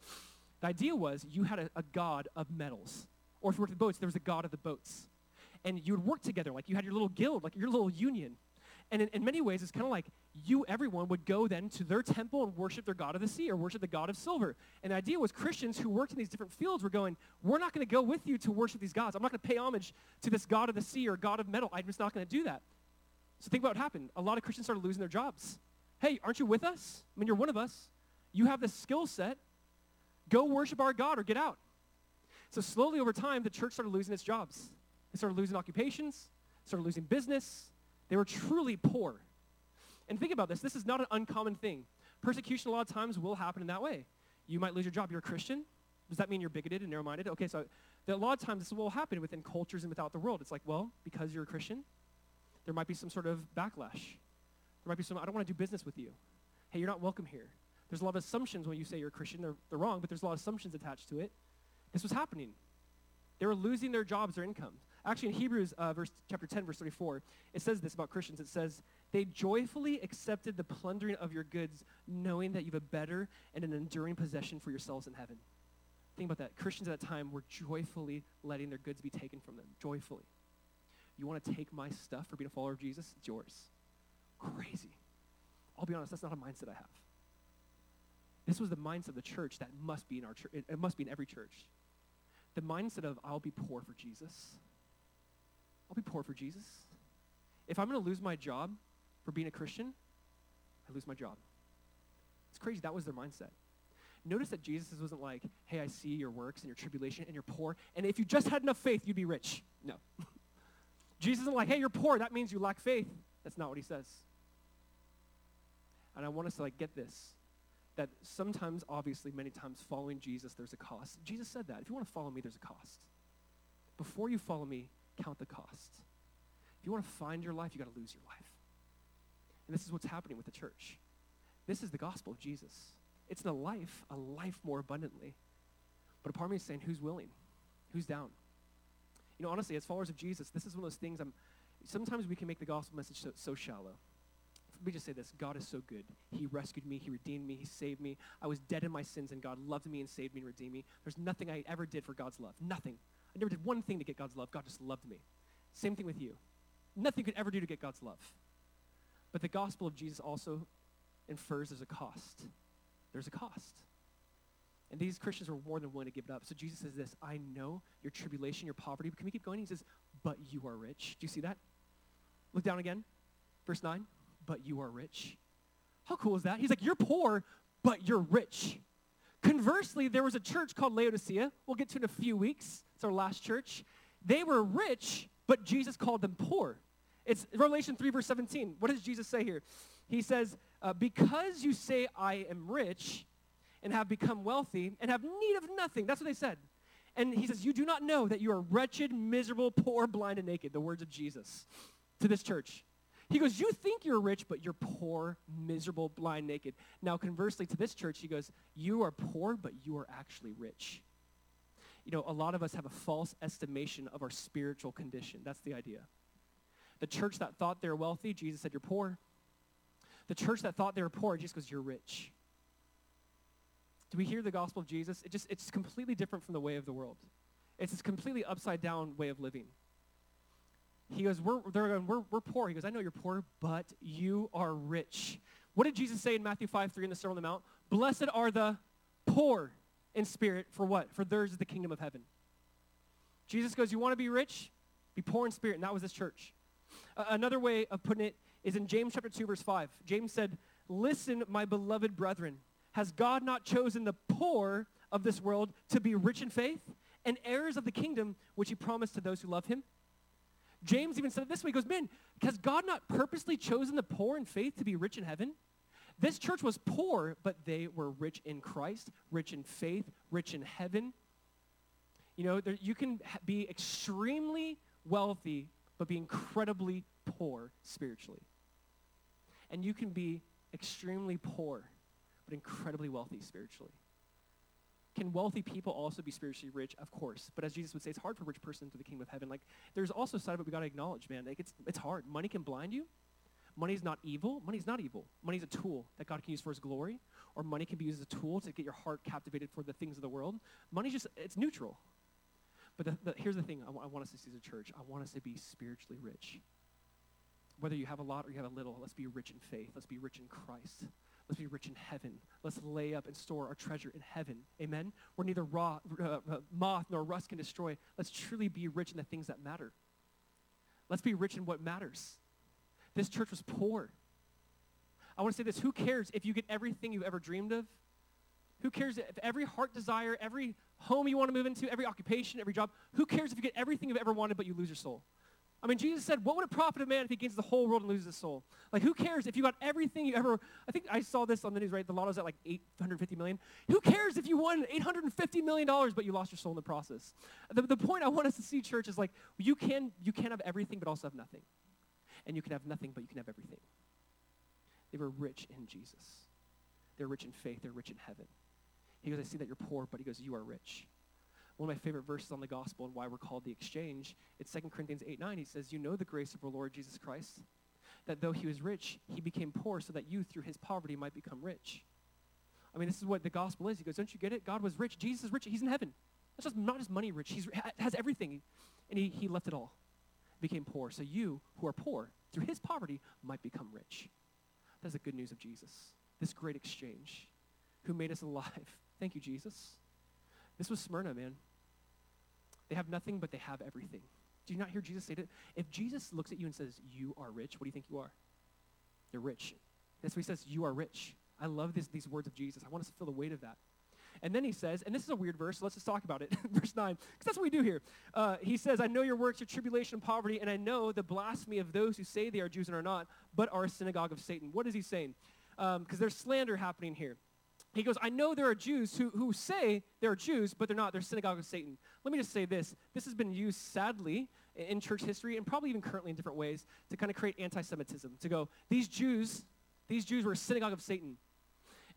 The idea was you had a, a god of metals. Or if you worked in the boats, there was a god of the boats. And you would work together, like you had your little guild, like your little union. And in, in many ways, it's kind of like you, everyone, would go then to their temple and worship their God of the sea or worship the God of silver. And the idea was Christians who worked in these different fields were going, we're not going to go with you to worship these gods. I'm not going to pay homage to this God of the sea or God of metal. I'm just not going to do that. So think about what happened. A lot of Christians started losing their jobs. Hey, aren't you with us? I mean, you're one of us. You have this skill set. Go worship our God or get out. So slowly over time, the church started losing its jobs. It started losing occupations, started losing business, they were truly poor. And think about this this is not an uncommon thing. Persecution, a lot of times, will happen in that way. You might lose your job. You're a Christian. Does that mean you're bigoted and narrow minded? Okay, so a lot of times this will happen within cultures and without the world. It's like, well, because you're a Christian, there might be some sort of backlash. There might be some, I don't want to do business with you. Hey, you're not welcome here. There's a lot of assumptions when you say you're a Christian. They're, they're wrong, but there's a lot of assumptions attached to it. This was happening. They were losing their jobs, their incomes. Actually, in Hebrews uh, verse, chapter 10, verse 34, it says this about Christians. It says, They joyfully accepted the plundering of your goods, knowing that you have a better and an enduring possession for yourselves in heaven. Think about that. Christians at that time were joyfully letting their goods be taken from them. Joyfully. You want to take my stuff for being a follower of Jesus? It's yours. Crazy. I'll be honest, that's not a mindset I have. This was the mindset of the church that must be in our church. It must be in every church. The mindset of I'll be poor for Jesus I'll be poor for Jesus. If I'm going to lose my job for being a Christian, I lose my job. It's crazy. That was their mindset. Notice that Jesus wasn't like, hey, I see your works and your tribulation and you're poor, and if you just had enough faith, you'd be rich. No. Jesus isn't like, hey, you're poor, that means you lack faith. That's not what he says. And I want us to like get this. That sometimes, obviously, many times following Jesus, there's a cost. Jesus said that. If you want to follow me, there's a cost. Before you follow me, count the cost. If you want to find your life, you got to lose your life. And this is what's happening with the church. This is the gospel of Jesus. It's a life, a life more abundantly. But a part of me is saying, who's willing? Who's down? You know, honestly, as followers of Jesus, this is one of those things I'm, sometimes we can make the gospel message so, so shallow. Let me just say this God is so good. He rescued me, He redeemed me, He saved me. I was dead in my sins, and God loved me and saved me and redeemed me. There's nothing I ever did for God's love. Nothing. I never did one thing to get God's love. God just loved me. Same thing with you. Nothing you could ever do to get God's love. But the gospel of Jesus also infers there's a cost. There's a cost. And these Christians were more than willing to give it up. So Jesus says this I know your tribulation, your poverty. Can we keep going? He says, But you are rich. Do you see that? Look down again. Verse 9. But you are rich. How cool is that? He's like, You're poor, but you're rich. Conversely, there was a church called Laodicea. We'll get to in a few weeks. It's our last church. They were rich, but Jesus called them poor. It's Revelation 3, verse 17. What does Jesus say here? He says, uh, Because you say, I am rich, and have become wealthy, and have need of nothing. That's what they said. And he says, You do not know that you are wretched, miserable, poor, blind, and naked. The words of Jesus to this church. He goes, You think you're rich, but you're poor, miserable, blind, naked. Now, conversely, to this church, he goes, You are poor, but you are actually rich. You know, a lot of us have a false estimation of our spiritual condition. That's the idea. The church that thought they're wealthy, Jesus said, You're poor. The church that thought they were poor, Jesus goes, You're rich. Do we hear the gospel of Jesus? It just, it's completely different from the way of the world. It's this completely upside down way of living. He goes, we're, they're going, we're, we're poor. He goes, I know you're poor, but you are rich. What did Jesus say in Matthew 5, 3 in the Sermon on the Mount? Blessed are the poor in spirit. For what? For theirs is the kingdom of heaven. Jesus goes, you want to be rich? Be poor in spirit. And that was this church. Uh, another way of putting it is in James chapter 2, verse 5. James said, Listen, my beloved brethren, has God not chosen the poor of this world to be rich in faith and heirs of the kingdom which he promised to those who love him? James even said it this way. He goes, Man, has God not purposely chosen the poor in faith to be rich in heaven? This church was poor, but they were rich in Christ, rich in faith, rich in heaven. You know, there, you can be extremely wealthy, but be incredibly poor spiritually. And you can be extremely poor, but incredibly wealthy spiritually. Can wealthy people also be spiritually rich? Of course. But as Jesus would say, it's hard for a rich person to the kingdom of heaven. Like, there's also a side of it we got to acknowledge, man. Like, it's, it's hard. Money can blind you. Money's not evil. Money's not evil. Money's a tool that God can use for his glory. Or money can be used as a tool to get your heart captivated for the things of the world. Money's just, it's neutral. But the, the, here's the thing I, w- I want us to see as a church. I want us to be spiritually rich. Whether you have a lot or you have a little, let's be rich in faith. Let's be rich in Christ. Let's be rich in heaven. Let's lay up and store our treasure in heaven. Amen? Where neither raw, uh, moth nor rust can destroy. Let's truly be rich in the things that matter. Let's be rich in what matters. This church was poor. I want to say this who cares if you get everything you ever dreamed of? Who cares if every heart desire, every home you want to move into, every occupation, every job, who cares if you get everything you've ever wanted but you lose your soul? I mean, Jesus said, what would it profit a man if he gains the whole world and loses his soul? Like, who cares if you got everything you ever, I think I saw this on the news, right? The lotto's at like 850 million. Who cares if you won 850 million dollars but you lost your soul in the process? The, the point I want us to see, church, is like, you can, you can have everything but also have nothing. And you can have nothing but you can have everything. They were rich in Jesus. They're rich in faith. They're rich in heaven. He goes, I see that you're poor, but he goes, you are rich one of my favorite verses on the gospel and why we're called the exchange. It's 2 Corinthians 8 9. He says, You know the grace of our Lord Jesus Christ, that though he was rich, he became poor so that you through his poverty might become rich. I mean, this is what the gospel is. He goes, Don't you get it? God was rich. Jesus is rich. He's in heaven. That's just not just money rich. He has everything. And he, he left it all, became poor. So you, who are poor, through his poverty, might become rich. That's the good news of Jesus. This great exchange, who made us alive. Thank you, Jesus. This was Smyrna, man. They have nothing, but they have everything. Do you not hear Jesus say that? If Jesus looks at you and says, You are rich, what do you think you are? You're rich. That's what he says, You are rich. I love this, these words of Jesus. I want us to feel the weight of that. And then he says, and this is a weird verse, so let's just talk about it. verse 9, because that's what we do here. Uh, he says, I know your works, your tribulation and poverty, and I know the blasphemy of those who say they are Jews and are not, but are a synagogue of Satan. What is he saying? Because um, there's slander happening here. He goes, I know there are Jews who, who say they're Jews, but they're not. They're synagogue of Satan. Let me just say this. This has been used, sadly, in church history and probably even currently in different ways to kind of create anti-Semitism, to go, these Jews, these Jews were a synagogue of Satan.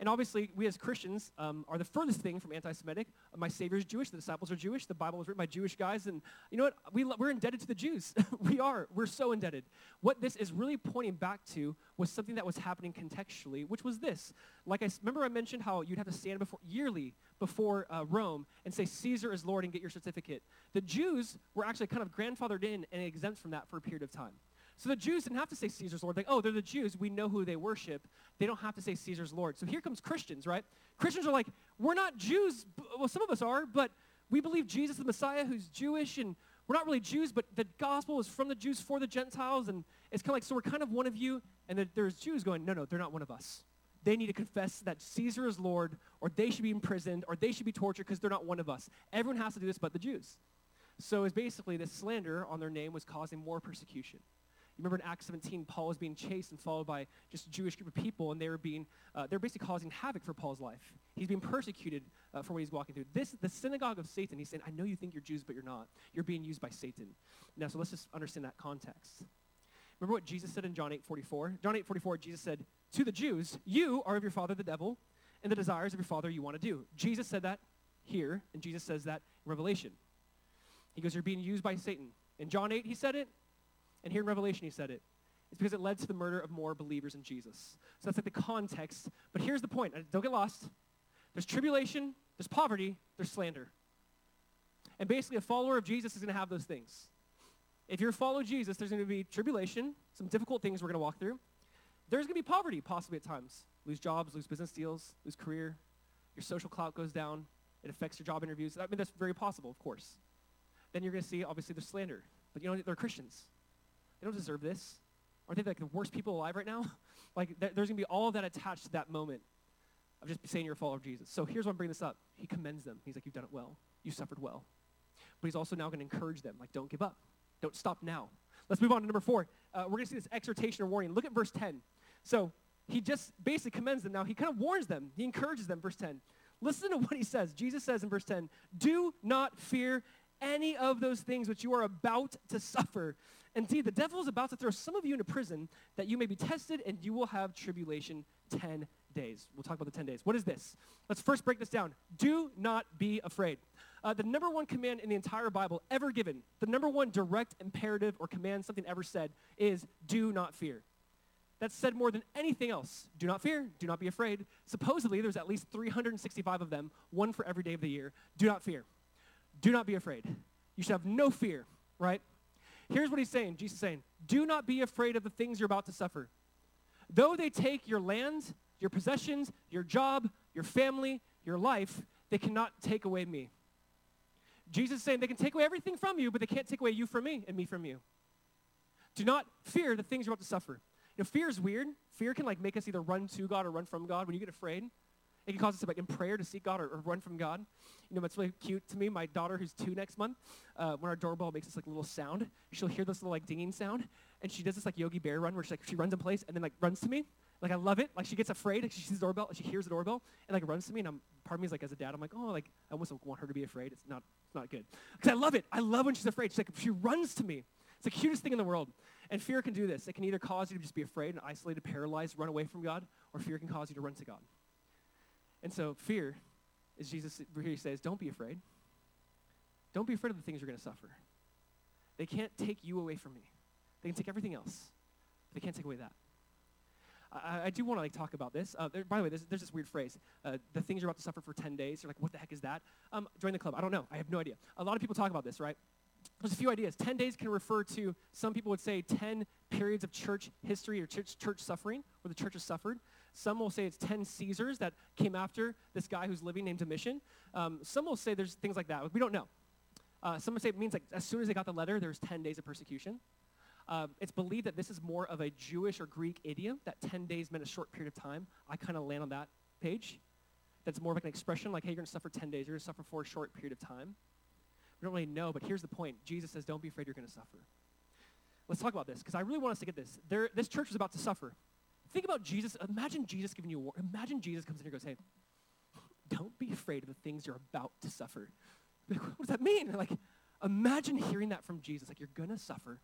And obviously, we as Christians um, are the furthest thing from anti Semitic. My Savior is Jewish. The disciples are Jewish. The Bible was written by Jewish guys. And you know what? We, we're indebted to the Jews. we are. We're so indebted. What this is really pointing back to was something that was happening contextually, which was this. Like I remember I mentioned how you'd have to stand before yearly before uh, Rome and say Caesar is Lord and get your certificate. The Jews were actually kind of grandfathered in and exempt from that for a period of time. So the Jews didn't have to say Caesar's Lord. Like, oh, they're the Jews. We know who they worship. They don't have to say Caesar's Lord. So here comes Christians, right? Christians are like, we're not Jews. Well, some of us are, but we believe Jesus the Messiah who's Jewish, and we're not really Jews, but the gospel is from the Jews for the Gentiles, and it's kind of like, so we're kind of one of you, and there's Jews going, no, no, they're not one of us. They need to confess that Caesar is Lord, or they should be imprisoned, or they should be tortured because they're not one of us. Everyone has to do this but the Jews. So it's basically this slander on their name was causing more persecution. Remember in Acts 17, Paul was being chased and followed by just a Jewish group of people, and they were being, uh, they're basically causing havoc for Paul's life. He's being persecuted uh, for what he's walking through. This, the synagogue of Satan, he's saying, I know you think you're Jews, but you're not. You're being used by Satan. Now, so let's just understand that context. Remember what Jesus said in John 8, 44? John 8, 44, Jesus said, to the Jews, you are of your father the devil, and the desires of your father you want to do. Jesus said that here, and Jesus says that in Revelation. He goes, you're being used by Satan. In John 8, he said it. And here in Revelation, he said it. It's because it led to the murder of more believers in Jesus. So that's like the context. But here's the point. Uh, don't get lost. There's tribulation, there's poverty, there's slander. And basically, a follower of Jesus is going to have those things. If you're a follower of Jesus, there's going to be tribulation, some difficult things we're going to walk through. There's going to be poverty, possibly at times. Lose jobs, lose business deals, lose career. Your social clout goes down. It affects your job interviews. I mean, that's very possible, of course. Then you're going to see, obviously, there's slander. But you know, they're Christians. They don't deserve this. Aren't they like the worst people alive right now? like th- there's going to be all of that attached to that moment of just saying you're a follower of Jesus. So here's why I'm bringing this up. He commends them. He's like, you've done it well. You suffered well. But he's also now going to encourage them. Like, don't give up. Don't stop now. Let's move on to number four. Uh, we're going to see this exhortation or warning. Look at verse 10. So he just basically commends them. Now he kind of warns them. He encourages them. Verse 10. Listen to what he says. Jesus says in verse 10, do not fear any of those things which you are about to suffer. Indeed, the devil is about to throw some of you into prison that you may be tested and you will have tribulation 10 days. We'll talk about the 10 days. What is this? Let's first break this down. Do not be afraid. Uh, the number one command in the entire Bible ever given, the number one direct imperative or command something ever said is do not fear. That's said more than anything else. Do not fear. Do not be afraid. Supposedly, there's at least 365 of them, one for every day of the year. Do not fear. Do not be afraid. You should have no fear, right? Here's what he's saying. Jesus is saying, do not be afraid of the things you're about to suffer. Though they take your land, your possessions, your job, your family, your life, they cannot take away me. Jesus is saying they can take away everything from you, but they can't take away you from me and me from you. Do not fear the things you're about to suffer. You know, fear is weird. Fear can like make us either run to God or run from God. When you get afraid, it can cause us to like in prayer to seek God or, or run from God. You know, what's really cute to me, my daughter who's two next month, uh, when our doorbell makes this like little sound, she'll hear this little like dinging sound, and she does this like Yogi Bear run where she like she runs in place and then like runs to me. Like I love it. Like she gets afraid, she sees the doorbell, she hears the doorbell, and like runs to me. And I'm part of me is like as a dad, I'm like, oh, like I almost want her to be afraid. It's not, it's not good. Because I love it. I love when she's afraid. She's like she runs to me. It's the cutest thing in the world. And fear can do this. It can either cause you to just be afraid and isolated, paralyzed, run away from God, or fear can cause you to run to God. And so fear, is Jesus here he says, don't be afraid. Don't be afraid of the things you're going to suffer. They can't take you away from me. They can take everything else. They can't take away that. I, I do want to like talk about this. Uh, there, by the way, there's, there's, this weird phrase: uh, the things you're about to suffer for 10 days. You're like, what the heck is that? Um, join the club. I don't know. I have no idea. A lot of people talk about this, right? There's a few ideas. 10 days can refer to, some people would say, 10 periods of church history or church, church suffering, where the church has suffered. Some will say it's 10 Caesars that came after this guy who's living named Domitian. Um, some will say there's things like that. We don't know. Uh, some will say it means like as soon as they got the letter, there's 10 days of persecution. Um, it's believed that this is more of a Jewish or Greek idiom, that 10 days meant a short period of time. I kind of land on that page. That's more of like an expression like, hey, you're going to suffer 10 days. You're going to suffer for a short period of time. We don't really know, but here's the point. Jesus says, don't be afraid you're going to suffer. Let's talk about this, because I really want us to get this. There, this church is about to suffer. Think about Jesus. Imagine Jesus giving you a war. Imagine Jesus comes in and goes, hey, don't be afraid of the things you're about to suffer. Like, what does that mean? Like, imagine hearing that from Jesus. Like, you're going to suffer.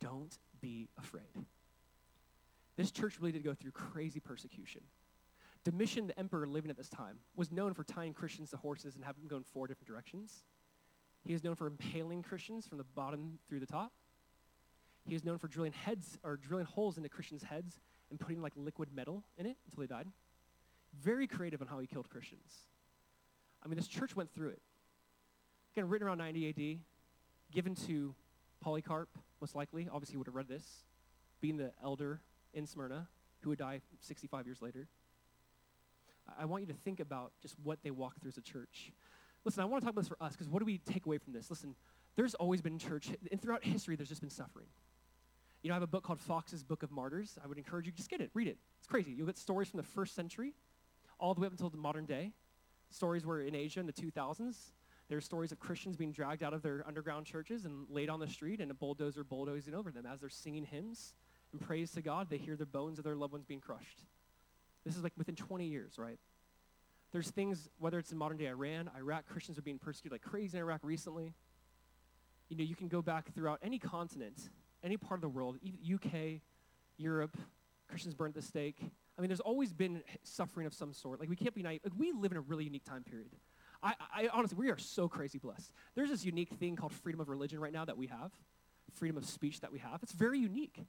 Don't be afraid. This church really did go through crazy persecution. Domitian, the emperor living at this time, was known for tying Christians to horses and having them go in four different directions. He is known for impaling Christians from the bottom through the top. He is known for drilling heads or drilling holes into Christians' heads and putting like liquid metal in it until they died. Very creative on how he killed Christians. I mean, this church went through it. Again, written around 90 AD, given to Polycarp, most likely. Obviously, he would have read this, being the elder in Smyrna, who would die 65 years later. I want you to think about just what they walked through as a church. Listen, I want to talk about this for us because what do we take away from this? Listen, there's always been church, and throughout history, there's just been suffering. You know, I have a book called Foxe's Book of Martyrs. I would encourage you, just get it, read it. It's crazy. You'll get stories from the first century all the way up until the modern day. Stories were in Asia in the 2000s. There are stories of Christians being dragged out of their underground churches and laid on the street and a bulldozer bulldozing over them as they're singing hymns and praise to God. They hear the bones of their loved ones being crushed. This is like within 20 years, right? There's things, whether it's in modern day Iran, Iraq, Christians are being persecuted like crazy in Iraq recently. You know, you can go back throughout any continent, any part of the world, UK, Europe, Christians burned at the stake. I mean, there's always been suffering of some sort. Like, we can't be naive. Like, we live in a really unique time period. I, I honestly, we are so crazy blessed. There's this unique thing called freedom of religion right now that we have, freedom of speech that we have. It's very unique.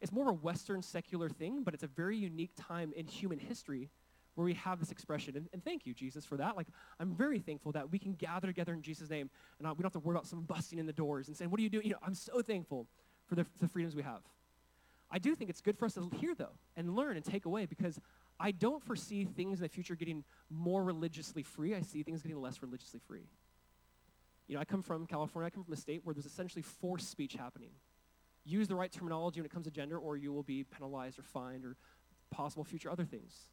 It's more of a Western secular thing, but it's a very unique time in human history where we have this expression. And, and, thank you, Jesus, for that. Like, I'm very thankful that we can gather together in Jesus' name, and we don't have to worry about someone busting in the doors and saying, what are you doing? You know, I'm so thankful for the, the freedoms we have. I do think it's good for us to hear, though, and learn and take away because I don't foresee things in the future getting more religiously free. I see things getting less religiously free. You know, I come from California. I come from a state where there's essentially forced speech happening. Use the right terminology when it comes to gender, or you will be penalized or fined or possible future other things.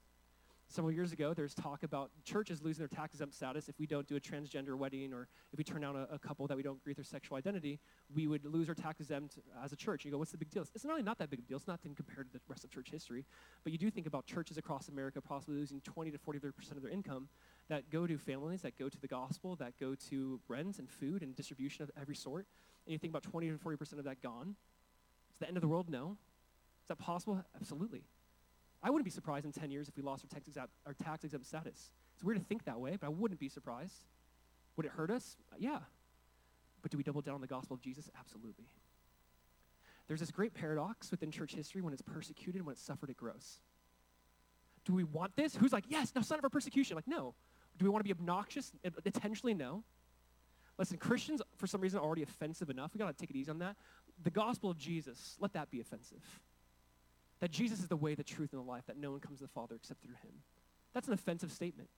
Several years ago, there's talk about churches losing their tax exempt status if we don't do a transgender wedding or if we turn down a, a couple that we don't agree with their sexual identity, we would lose our tax exempt as a church. You go, what's the big deal? It's not really not that big a deal. It's nothing compared to the rest of church history. But you do think about churches across America possibly losing 20 to 40% of their income that go to families, that go to the gospel, that go to rent and food and distribution of every sort. And you think about 20 to 40% of that gone. Is the end of the world? No. Is that possible? Absolutely. I wouldn't be surprised in 10 years if we lost our tax, exempt, our tax exempt status. It's weird to think that way, but I wouldn't be surprised. Would it hurt us? Yeah. But do we double down on the gospel of Jesus? Absolutely. There's this great paradox within church history when it's persecuted, when it's suffered, it grows. Do we want this? Who's like, yes, now sign of for persecution? Like, no. Do we want to be obnoxious? Intentionally, no. Listen, Christians, for some reason, are already offensive enough. we got to take it easy on that. The gospel of Jesus, let that be offensive. That Jesus is the way, the truth, and the life, that no one comes to the Father except through him. That's an offensive statement.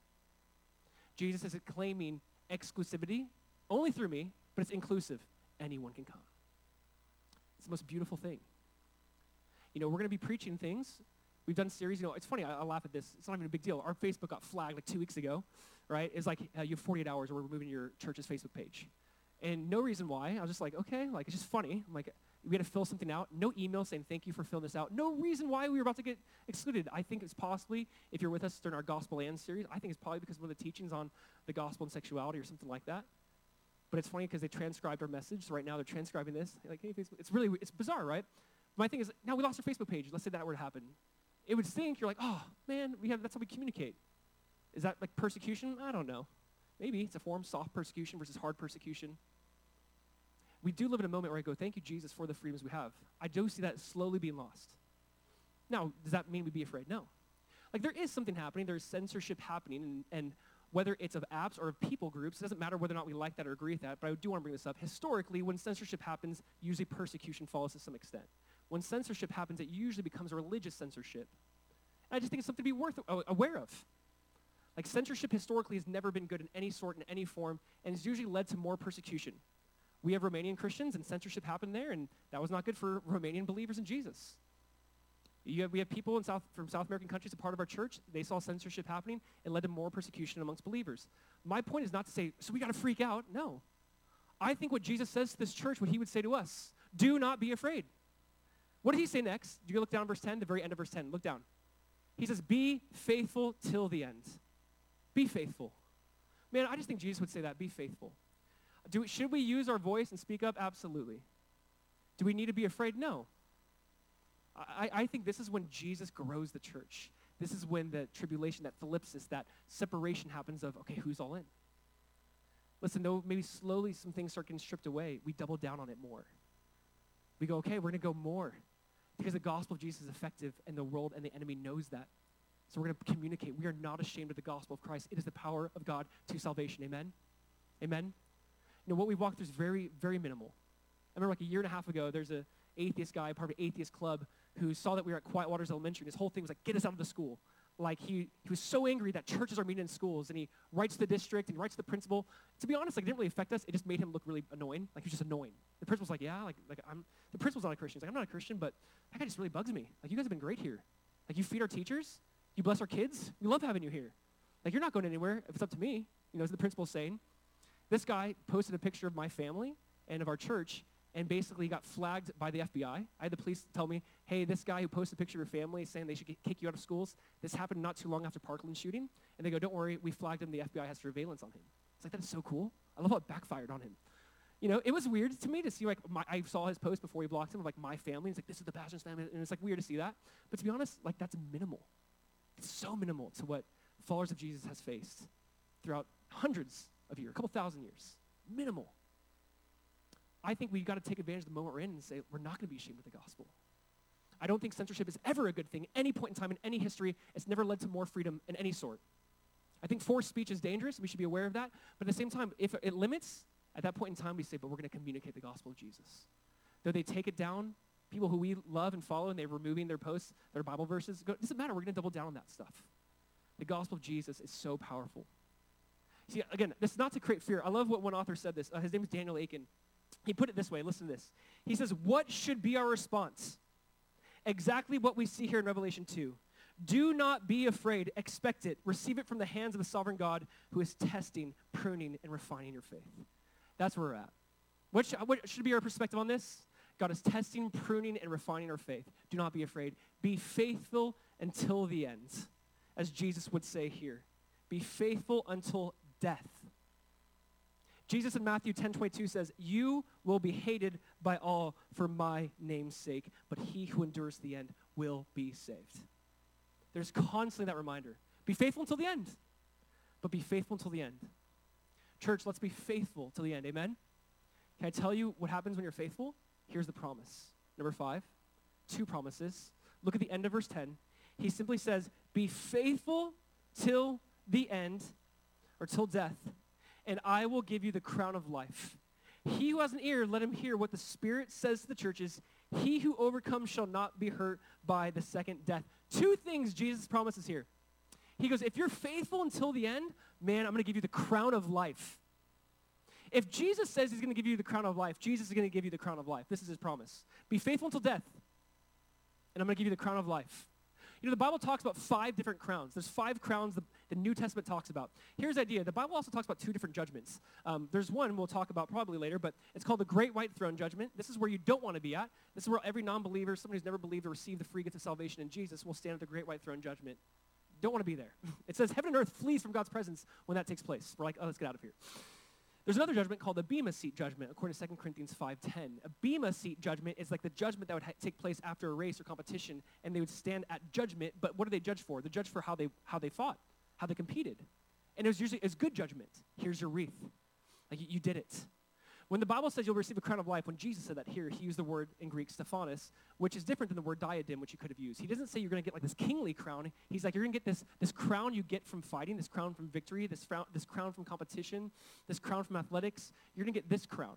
Jesus is claiming exclusivity only through me, but it's inclusive. Anyone can come. It's the most beautiful thing. You know, we're going to be preaching things. We've done series. You know, it's funny. I, I, laugh at this. It's not even a big deal. Our Facebook got flagged like two weeks ago, right? It's like uh, you have 48 hours, or we're removing your church's Facebook page, and no reason why. I was just like, okay, like it's just funny. I'm like, we had to fill something out. No email saying thank you for filling this out. No reason why we were about to get excluded. I think it's possibly, if you're with us during our Gospel and series, I think it's probably because one of the teachings on the gospel and sexuality or something like that. But it's funny because they transcribed our message. So right now they're transcribing this. Like, hey, Facebook. It's really, it's bizarre, right? My thing is, now we lost our Facebook page. Let's say that were to happen. It would think you're like, oh, man, we have, that's how we communicate. Is that like persecution? I don't know. Maybe it's a form, soft persecution versus hard persecution we do live in a moment where I go, thank you, Jesus, for the freedoms we have. I do see that slowly being lost. Now, does that mean we'd be afraid? No. Like, there is something happening. There's censorship happening, and, and whether it's of apps or of people groups, it doesn't matter whether or not we like that or agree with that, but I do want to bring this up. Historically, when censorship happens, usually persecution follows to some extent. When censorship happens, it usually becomes a religious censorship. And I just think it's something to be worth aware of. Like censorship historically has never been good in any sort, in any form, and it's usually led to more persecution we have Romanian Christians, and censorship happened there, and that was not good for Romanian believers in Jesus. Have, we have people in South, from South American countries, a part of our church, they saw censorship happening. It led to more persecution amongst believers. My point is not to say, so we got to freak out. No. I think what Jesus says to this church, what he would say to us, do not be afraid. What did he say next? Do you look down verse 10, the very end of verse 10? Look down. He says, be faithful till the end. Be faithful. Man, I just think Jesus would say that, be faithful. Do, should we use our voice and speak up? Absolutely. Do we need to be afraid? No. I, I think this is when Jesus grows the church. this is when the tribulation, that thlipsis, that separation happens of, okay, who's all in? Listen, though maybe slowly some things start getting stripped away, we double down on it more. We go, okay, we're going to go more because the gospel of Jesus is effective and the world and the enemy knows that. So we're going to communicate. We are not ashamed of the gospel of Christ. It is the power of God to salvation. Amen? Amen? You know, what we walk through is very, very minimal. I remember like a year and a half ago, there's a atheist guy, part of an atheist club, who saw that we were at Quiet Waters Elementary, and his whole thing was like, get us out of the school. Like he, he was so angry that churches are meeting in schools, and he writes the district and he writes to the principal. To be honest, like it didn't really affect us. It just made him look really annoying. Like he was just annoying. The principal's like, yeah, like like I'm. The principal's not a Christian. He's like, I'm not a Christian, but that guy just really bugs me. Like you guys have been great here. Like you feed our teachers, you bless our kids. We love having you here. Like you're not going anywhere if it's up to me. You know, as the principal's saying. This guy posted a picture of my family and of our church, and basically got flagged by the FBI. I had the police tell me, hey, this guy who posted a picture of your family saying they should kick you out of schools, this happened not too long after Parkland shooting. And they go, don't worry, we flagged him. The FBI has surveillance on him. It's like, that is so cool. I love how it backfired on him. You know, it was weird to me to see, like, my, I saw his post before he blocked him of, like, my family. It's like, this is the Passions family. And it's, like, weird to see that. But to be honest, like, that's minimal. It's so minimal to what followers of Jesus has faced throughout hundreds of years, a couple thousand years. Minimal. I think we've got to take advantage of the moment we're in and say, we're not going to be ashamed of the gospel. I don't think censorship is ever a good thing. Any point in time in any history, it's never led to more freedom in any sort. I think forced speech is dangerous. We should be aware of that. But at the same time, if it limits, at that point in time, we say, but we're going to communicate the gospel of Jesus. Though they take it down, people who we love and follow, and they're removing their posts, their Bible verses, go, doesn't matter. We're going to double down on that stuff. The gospel of Jesus is so powerful. See, again, this is not to create fear. I love what one author said this. Uh, his name is Daniel Akin. He put it this way listen to this. He says, What should be our response? Exactly what we see here in Revelation 2. Do not be afraid. Expect it. Receive it from the hands of the sovereign God who is testing, pruning, and refining your faith. That's where we're at. What should, what should be our perspective on this? God is testing, pruning, and refining our faith. Do not be afraid. Be faithful until the end, as Jesus would say here. Be faithful until death. Jesus in Matthew 10 22 says, You will be hated by all for my name's sake, but he who endures the end will be saved. There's constantly that reminder. Be faithful until the end, but be faithful until the end. Church, let's be faithful till the end. Amen? Can I tell you what happens when you're faithful? Here's the promise. Number five, two promises. Look at the end of verse 10. He simply says, Be faithful till the end, or till death, and I will give you the crown of life. He who has an ear, let him hear what the Spirit says to the churches. He who overcomes shall not be hurt by the second death. Two things Jesus promises here. He goes, if you're faithful until the end, man, I'm going to give you the crown of life. If Jesus says he's going to give you the crown of life, Jesus is going to give you the crown of life. This is his promise. Be faithful until death, and I'm going to give you the crown of life. You know, the Bible talks about five different crowns. There's five crowns the, New Testament talks about. Here's the idea. The Bible also talks about two different judgments. Um, there's one we'll talk about probably later, but it's called the Great White Throne Judgment. This is where you don't want to be at. This is where every non-believer, somebody who's never believed or received the free gift of salvation in Jesus, will stand at the Great White Throne Judgment. Don't want to be there. It says heaven and earth flees from God's presence when that takes place. We're like, oh, let's get out of here. There's another judgment called the Bema seat judgment, according to 2 Corinthians 5.10. A Bema seat judgment is like the judgment that would ha- take place after a race or competition, and they would stand at judgment, but what do they judge for? They judge for how they, how they fought, how they competed. And it was usually, it's good judgment. Here's your wreath. Like, you, you did it. When the Bible says you'll receive a crown of life, when Jesus said that here, he used the word in Greek Stephanos, which is different than the word diadem, which he could have used. He doesn't say you're going to get like this kingly crown. He's like, you're going to get this, this crown you get from fighting, this crown from victory, this, frown, this crown from competition, this crown from athletics. You're going to get this crown.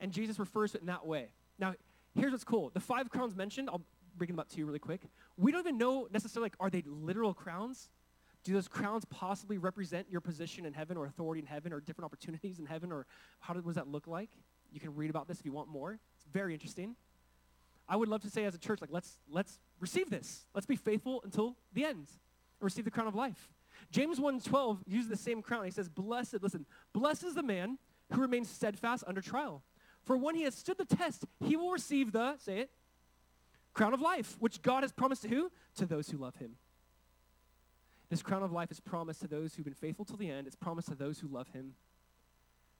And Jesus refers to it in that way. Now, here's what's cool. The five crowns mentioned, I'll bring them up to you really quick. We don't even know necessarily, like, are they literal crowns? Do those crowns possibly represent your position in heaven or authority in heaven or different opportunities in heaven or how does that look like? You can read about this if you want more. It's very interesting. I would love to say as a church, like, let's, let's receive this. Let's be faithful until the end and receive the crown of life. James 1.12 uses the same crown. He says, blessed, listen, blessed is the man who remains steadfast under trial. For when he has stood the test, he will receive the, say it, crown of life, which God has promised to who? To those who love him. This crown of life is promised to those who've been faithful till the end. It's promised to those who love him.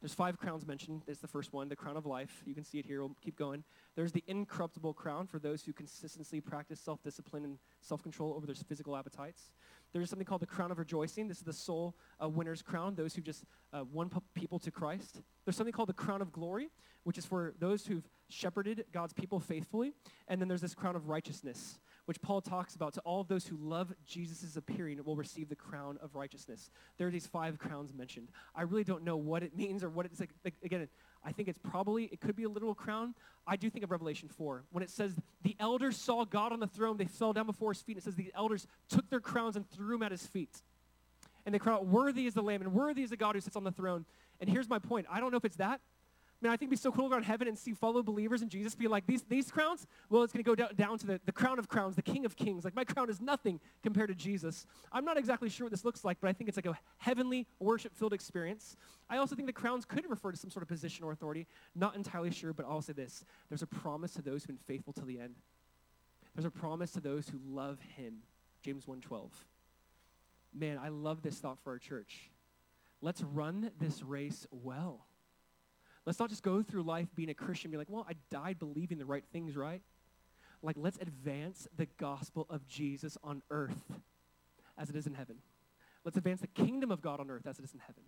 There's five crowns mentioned. It's the first one, the crown of life. You can see it here. We'll keep going. There's the incorruptible crown for those who consistently practice self-discipline and self-control over their physical appetites. There's something called the crown of rejoicing. This is the soul uh, winner's crown, those who just uh, won p- people to Christ. There's something called the crown of glory, which is for those who've shepherded God's people faithfully. And then there's this crown of righteousness, which Paul talks about to all of those who love Jesus' appearing will receive the crown of righteousness. There are these five crowns mentioned. I really don't know what it means or what it's like. again, I think it's probably, it could be a literal crown. I do think of Revelation 4. When it says, the elders saw God on the throne, they fell down before his feet. It says the elders took their crowns and threw them at his feet. And they cried out, worthy is the Lamb and worthy is the God who sits on the throne. And here's my point. I don't know if it's that, Man, I think it'd be so cool to go in heaven and see fellow believers in Jesus be like, these, these crowns, well, it's going to go down, down to the, the crown of crowns, the king of kings. Like, my crown is nothing compared to Jesus. I'm not exactly sure what this looks like, but I think it's like a heavenly, worship-filled experience. I also think the crowns could refer to some sort of position or authority. Not entirely sure, but I'll say this. There's a promise to those who've been faithful to the end. There's a promise to those who love him. James 1.12. Man, I love this thought for our church. Let's run this race well. Let's not just go through life being a Christian be like, well, I died believing the right things, right? Like, let's advance the gospel of Jesus on earth as it is in heaven. Let's advance the kingdom of God on earth as it is in heaven.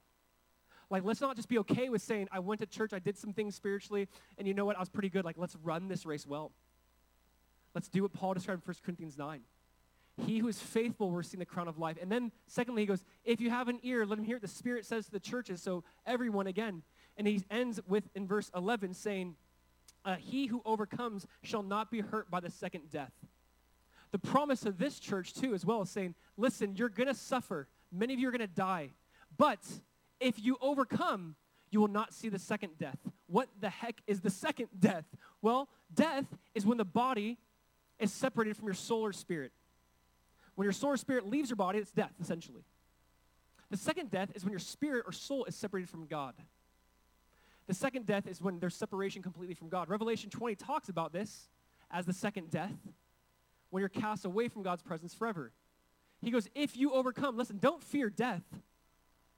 Like, let's not just be okay with saying, I went to church, I did some things spiritually, and you know what? I was pretty good. Like, let's run this race well. Let's do what Paul described in 1 Corinthians 9. He who is faithful will receive the crown of life. And then, secondly, he goes, if you have an ear, let him hear what the Spirit says to the churches. So, everyone, again, and he ends with, in verse 11, saying, uh, He who overcomes shall not be hurt by the second death. The promise of this church, too, as well, is saying, listen, you're going to suffer. Many of you are going to die. But if you overcome, you will not see the second death. What the heck is the second death? Well, death is when the body is separated from your soul or spirit. When your soul or spirit leaves your body, it's death, essentially. The second death is when your spirit or soul is separated from God. The second death is when there's separation completely from God. Revelation 20 talks about this as the second death, when you're cast away from God's presence forever. He goes, if you overcome, listen, don't fear death.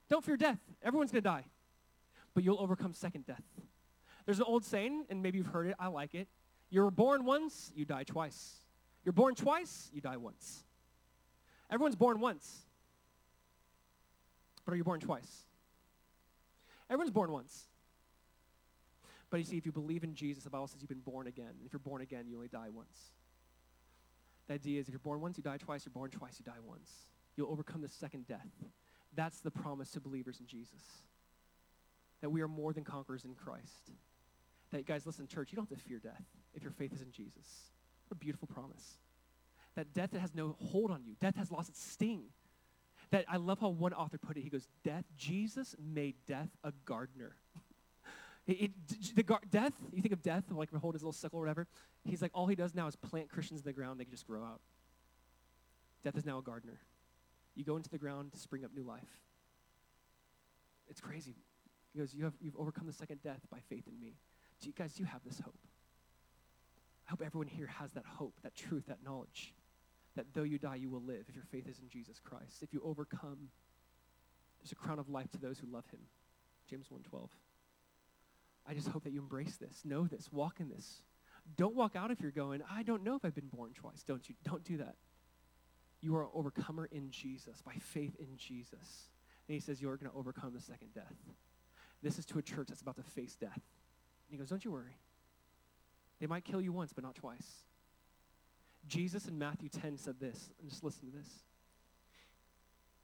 Don't fear death. Everyone's going to die. But you'll overcome second death. There's an old saying, and maybe you've heard it, I like it. You're born once, you die twice. You're born twice, you die once. Everyone's born once. But are you born twice? Everyone's born once. But you see, if you believe in Jesus, the Bible says you've been born again. And If you're born again, you only die once. The idea is if you're born once, you die twice. You're born twice, you die once. You'll overcome the second death. That's the promise to believers in Jesus. That we are more than conquerors in Christ. That, guys, listen, church, you don't have to fear death if your faith is in Jesus. What a beautiful promise. That death has no hold on you. Death has lost its sting. That I love how one author put it. He goes, Death, Jesus made death a gardener. The gar- death, you think of death, like hold his little sickle or whatever. He's like, all he does now is plant Christians in the ground. They can just grow out. Death is now a gardener. You go into the ground to spring up new life. It's crazy. He goes, you have, you've overcome the second death by faith in me. Do you guys, you have this hope? I hope everyone here has that hope, that truth, that knowledge, that though you die, you will live if your faith is in Jesus Christ. If you overcome, there's a crown of life to those who love him. James 1.12. I just hope that you embrace this, know this, walk in this. Don't walk out if you're going, I don't know if I've been born twice. Don't you? Don't do that. You are an overcomer in Jesus, by faith in Jesus. And he says, You're going to overcome the second death. This is to a church that's about to face death. And he goes, Don't you worry. They might kill you once, but not twice. Jesus in Matthew 10 said this, and just listen to this.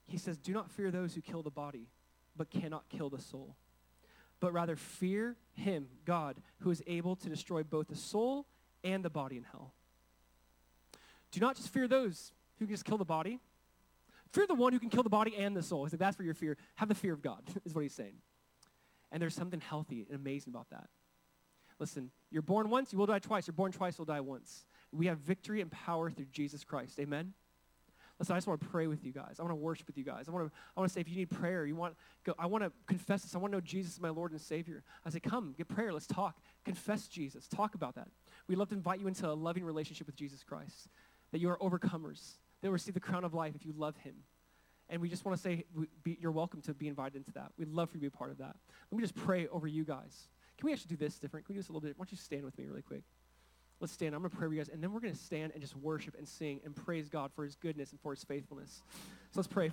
He says, Do not fear those who kill the body, but cannot kill the soul but rather fear him, God, who is able to destroy both the soul and the body in hell. Do not just fear those who can just kill the body. Fear the one who can kill the body and the soul. He's like, that's for your fear. Have the fear of God, is what he's saying. And there's something healthy and amazing about that. Listen, you're born once, you will die twice. You're born twice, you'll die once. We have victory and power through Jesus Christ. Amen? Listen, I just want to pray with you guys. I want to worship with you guys. I want to, I want to say if you need prayer, you want go, I want to confess this. I want to know Jesus is my Lord and Savior. I say, come, get prayer. Let's talk. Confess Jesus. Talk about that. We'd love to invite you into a loving relationship with Jesus Christ, that you are overcomers. They'll receive the crown of life if you love him. And we just want to say be, you're welcome to be invited into that. We'd love for you to be a part of that. Let me just pray over you guys. Can we actually do this different? Can we do this a little bit? Why don't you stand with me really quick? Let's stand. I'm going to pray for you guys, and then we're going to stand and just worship and sing and praise God for his goodness and for his faithfulness. So let's pray.